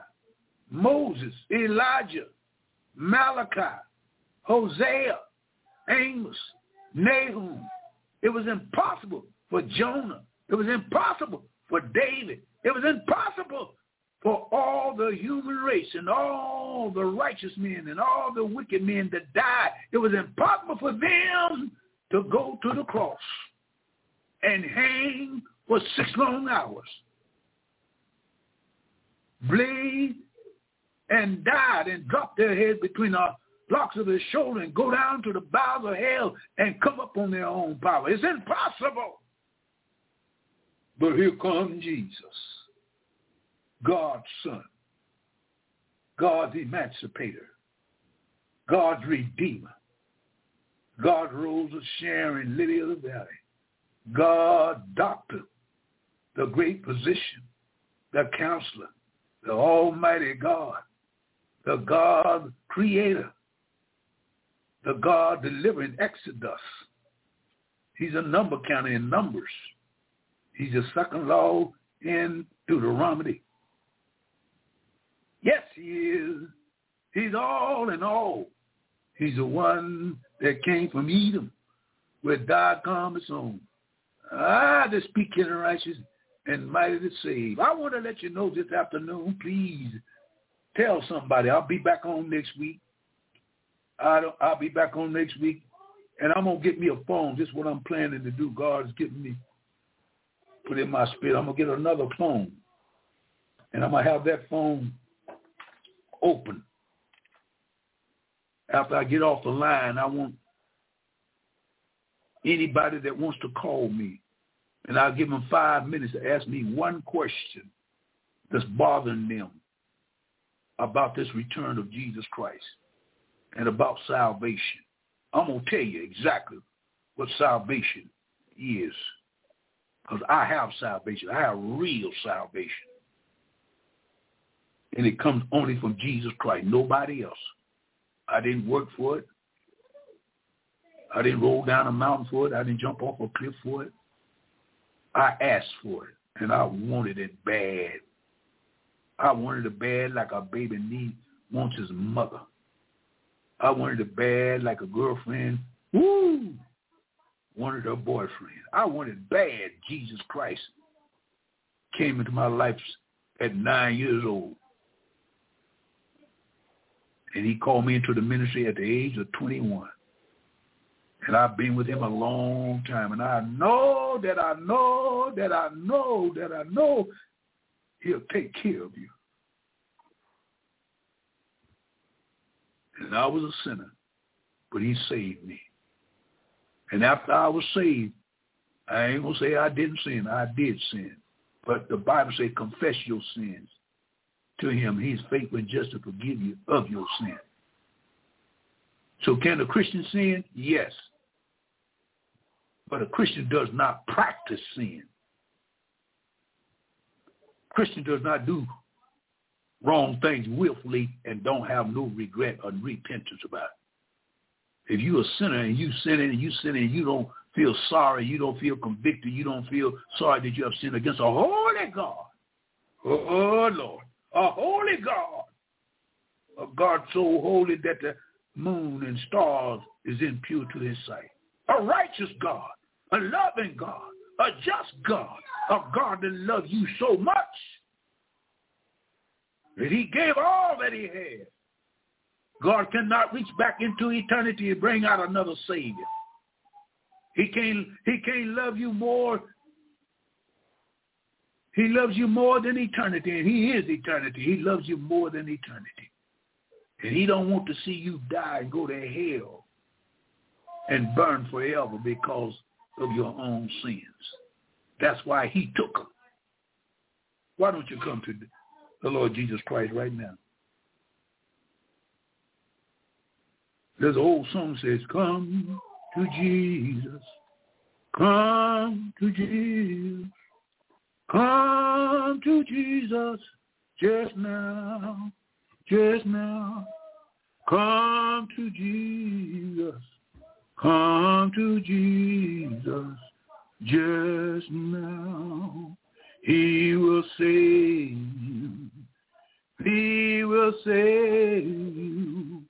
Moses, Elijah, Malachi, Hosea, Amos, Nahum. It was impossible for Jonah. It was impossible for David. It was impossible for all the human race and all the righteous men and all the wicked men that died. It was impossible for them to go to the cross and hang for six long hours, bleed and died and dropped their heads between the blocks of his shoulder and go down to the bowels of hell and come up on their own power. It's impossible. But here comes Jesus, God's son, God's emancipator, God's redeemer, God rose of Sharon, Lily of the Valley, God doctor, the great physician, the counselor, the almighty God, the God creator, the God delivering Exodus. He's a number counter in Numbers. He's a second law in Deuteronomy. Yes, he is. He's all in all. He's the one that came from Edom, where God come his own. Ah, to speak in righteous and mighty to save. I want to let you know this afternoon, please tell somebody. I'll be back on next week. I don't, I'll be back on next week, and I'm gonna get me a phone. This is what I'm planning to do. God is giving me, put in my spirit. I'm gonna get another phone, and I'm gonna have that phone open. After I get off the line, I want anybody that wants to call me, and I'll give them five minutes to ask me one question that's bothering them about this return of Jesus Christ and about salvation. I'm going to tell you exactly what salvation is because I have salvation. I have real salvation. And it comes only from Jesus Christ, nobody else. I didn't work for it. I didn't roll down a mountain for it. I didn't jump off a cliff for it. I asked for it, and I wanted it bad. I wanted it bad like a baby needs wants his mother. I wanted it bad like a girlfriend. Woo! Wanted a boyfriend. I wanted bad Jesus Christ came into my life at nine years old. And he called me into the ministry at the age of 21. And I've been with him a long time. And I know that I know that I know that I know he'll take care of you. And I was a sinner, but he saved me. And after I was saved, I ain't going to say I didn't sin. I did sin. But the Bible says confess your sins to him. He's faithful and just to forgive you of your sin. So can a Christian sin? Yes. But a Christian does not practice sin. Christian does not do wrong things willfully and don't have no regret or repentance about it. If you're a sinner and you sin and you sin and you don't feel sorry, you don't feel convicted, you don't feel sorry that you have sinned against a holy God. Oh, Lord, a holy God. A God so holy that the moon and stars is impure to his sight. A righteous God, a loving God, a just God, a God that loves you so much that he gave all that he had. God cannot reach back into eternity and bring out another Savior. He can't, he can't love you more. He loves you more than eternity, and he is eternity. He loves you more than eternity. And he don't want to see you die and go to hell and burn forever because of your own sins. That's why he took them. Why don't you come to the Lord Jesus Christ right now. There's an old song says, come to Jesus, come to Jesus, come to Jesus just now, just now. Come to Jesus, come to Jesus just now. He will save you. He will save you.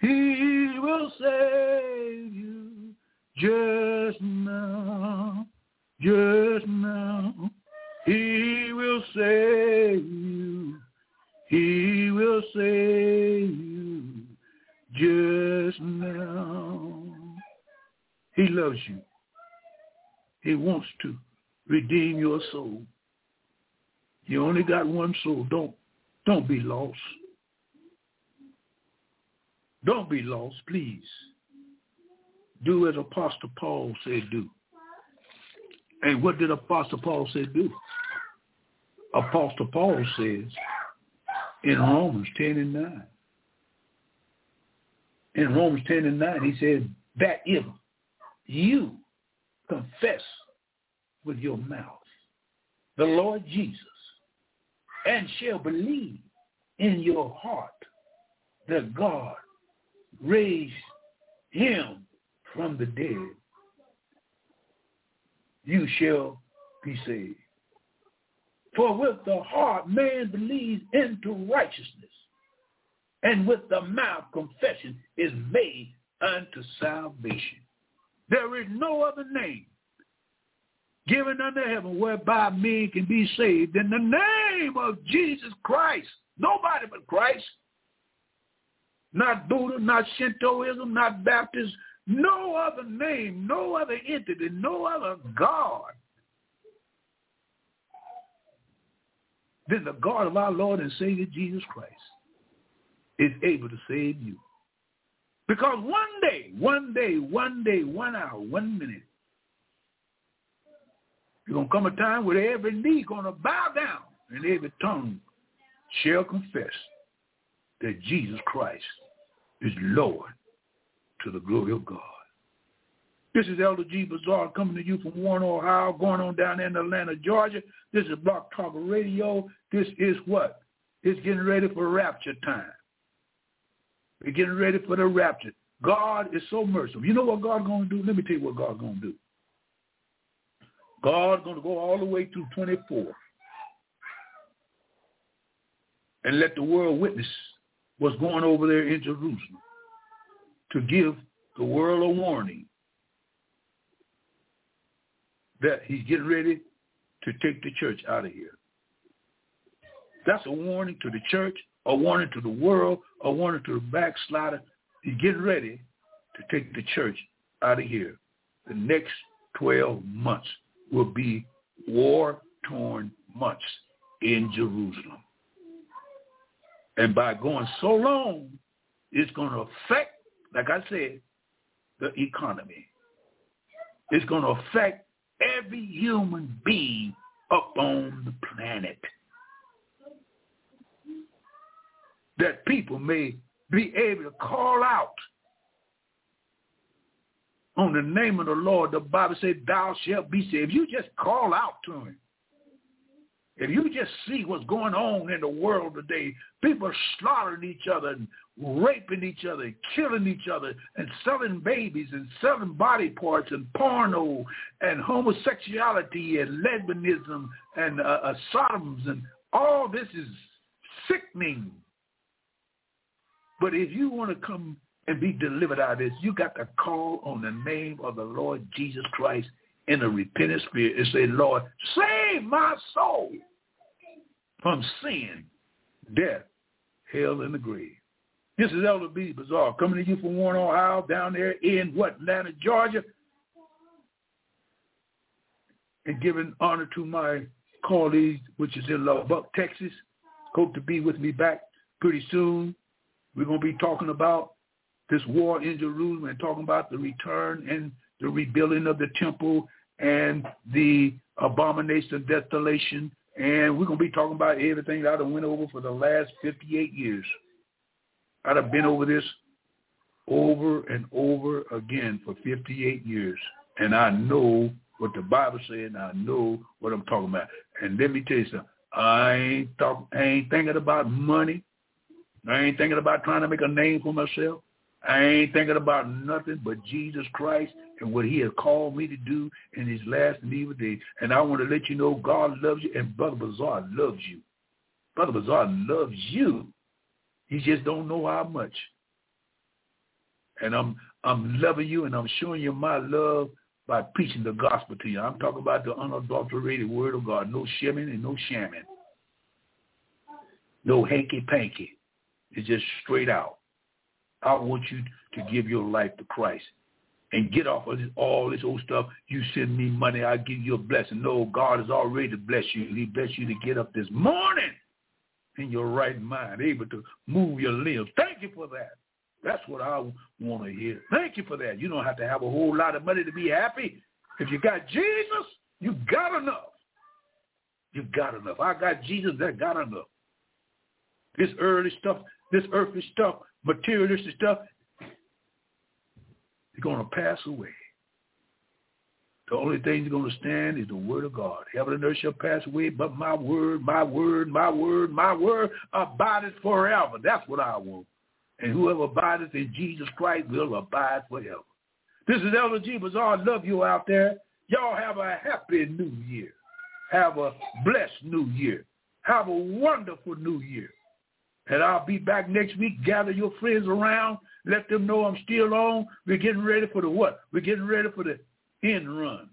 He will save you just now, just now. He will save you. He will save you just now. He loves you. He wants to redeem your soul. You only got one soul. Don't don't be lost. Don't be lost, please. Do as Apostle Paul said do. And what did Apostle Paul say do? Apostle Paul says in Romans 10 and 9. In Romans 10 and 9, he said that if you confess with your mouth the Lord Jesus and shall believe in your heart that God raised him from the dead, you shall be saved. For with the heart man believes into righteousness, and with the mouth confession is made unto salvation. There is no other name given under heaven whereby men can be saved in the name of Jesus Christ. Nobody but Christ. Not Buddha, not Shintoism, not Baptist, no other name, no other entity, no other God than the God of our Lord and Savior Jesus Christ is able to save you. Because one day, one day, one day, one hour, one minute, there's going to come a time where every knee going to bow down and every tongue shall confess that Jesus Christ is Lord to the glory of God. This is Elder G. Bazaar coming to you from Warren, Ohio, going on down in Atlanta, Georgia. This is Blog Talk Radio. This is what? It's getting ready for rapture time. We're getting ready for the rapture. God is so merciful. You know what God's going to do? Let me tell you what God's going to do. God's going to go all the way through 24 and let the world witness what's going over there in Jerusalem to give the world a warning that he's getting ready to take the church out of here. That's a warning to the church, a warning to the world, a warning to the backslider. He's getting ready to take the church out of here. The next 12 months will be war-torn months in Jerusalem. And by going so long, it's going to affect, like I said, the economy. It's going to affect every human being up on the planet. That people may be able to call out on the name of the Lord. The Bible said, thou shalt be saved. If you just call out to him, if you just see what's going on in the world today, people slaughtering each other and raping each other, killing each other, and selling babies and selling body parts and porno and homosexuality and lesbianism and uh, uh, sodoms and all this is sickening. But if you want to come and be delivered out of this, you got to call on the name of the Lord Jesus Christ in a repentant spirit and say, Lord, save my soul from sin, death, hell, and the grave. This is Elder B. Bazaar coming to you from Warren, Ohio, down there in what, Atlanta, Georgia, and giving honor to my colleague, which is in Lubbock, Texas. Hope to be with me back pretty soon. We're going to be talking about this war in Jerusalem and talking about the return and the rebuilding of the temple and the abomination of desolation. And we're going to be talking about everything that I've went over for the last 58 years. I'd have been over this over and over again for 58 years. And I know what the Bible says, and I know what I'm talking about. And let me tell you something. I ain't talk, I ain't thinking about money. I ain't thinking about trying to make a name for myself. I ain't thinking about nothing but Jesus Christ and what he has called me to do in these last and evil days. And I want to let you know God loves you and Brother Bazaar loves you. Brother Bazaar loves you. You just don't know how much. And I'm I'm loving you and I'm showing you my love by preaching the gospel to you. I'm talking about the unadulterated word of God. No shimming and no shamming. No hanky-panky. It's just straight out. I want you to give your life to Christ and get off of this, all this old stuff. You send me money, I give you a blessing. No, God has already blessed you. He blessed you to get up this morning in your right mind, able to move your limbs. Thank you for that. That's what I want to hear. Thank you for that. You don't have to have a whole lot of money to be happy. If you got Jesus, you got enough. You got enough. I got Jesus, that got enough. This early stuff, this earthly stuff, materialistic stuff, it's going to pass away. The only thing that's going to stand is the word of God. Heaven and earth shall pass away, but my word, my word, my word, my word abideth forever. That's what I want. And whoever abideth in Jesus Christ will abide forever. This is Elder G. Bazaar. I love you out there. Y'all have a happy new year. Have a blessed new year. Have a wonderful new year. And I'll be back next week. Gather your friends around. Let them know I'm still on. We're getting ready for the what? We're getting ready for the end run.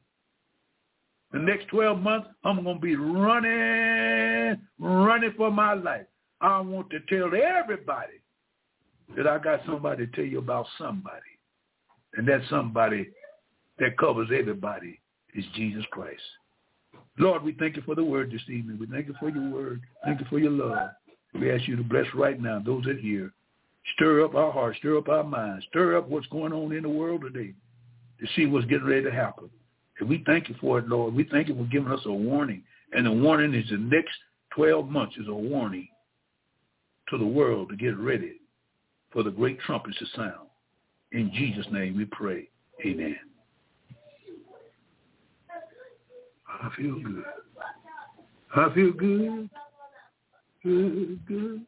The next 12 months, I'm going to be running, running for my life. I want to tell everybody that I got somebody to tell you about somebody. And that somebody that covers everybody is Jesus Christ. Lord, we thank you for the word this evening. We thank you for your word. Thank you for your love. We ask you to bless right now those that hear. Stir up our hearts, stir up our minds, stir up what's going on in the world today to see what's getting ready to happen. And we thank you for it, Lord. We thank you for giving us a warning. And the warning is the next 12 months is a warning to the world to get ready for the great trumpets to sound. In Jesus' name we pray. Amen. I feel good. I feel good. Good, good.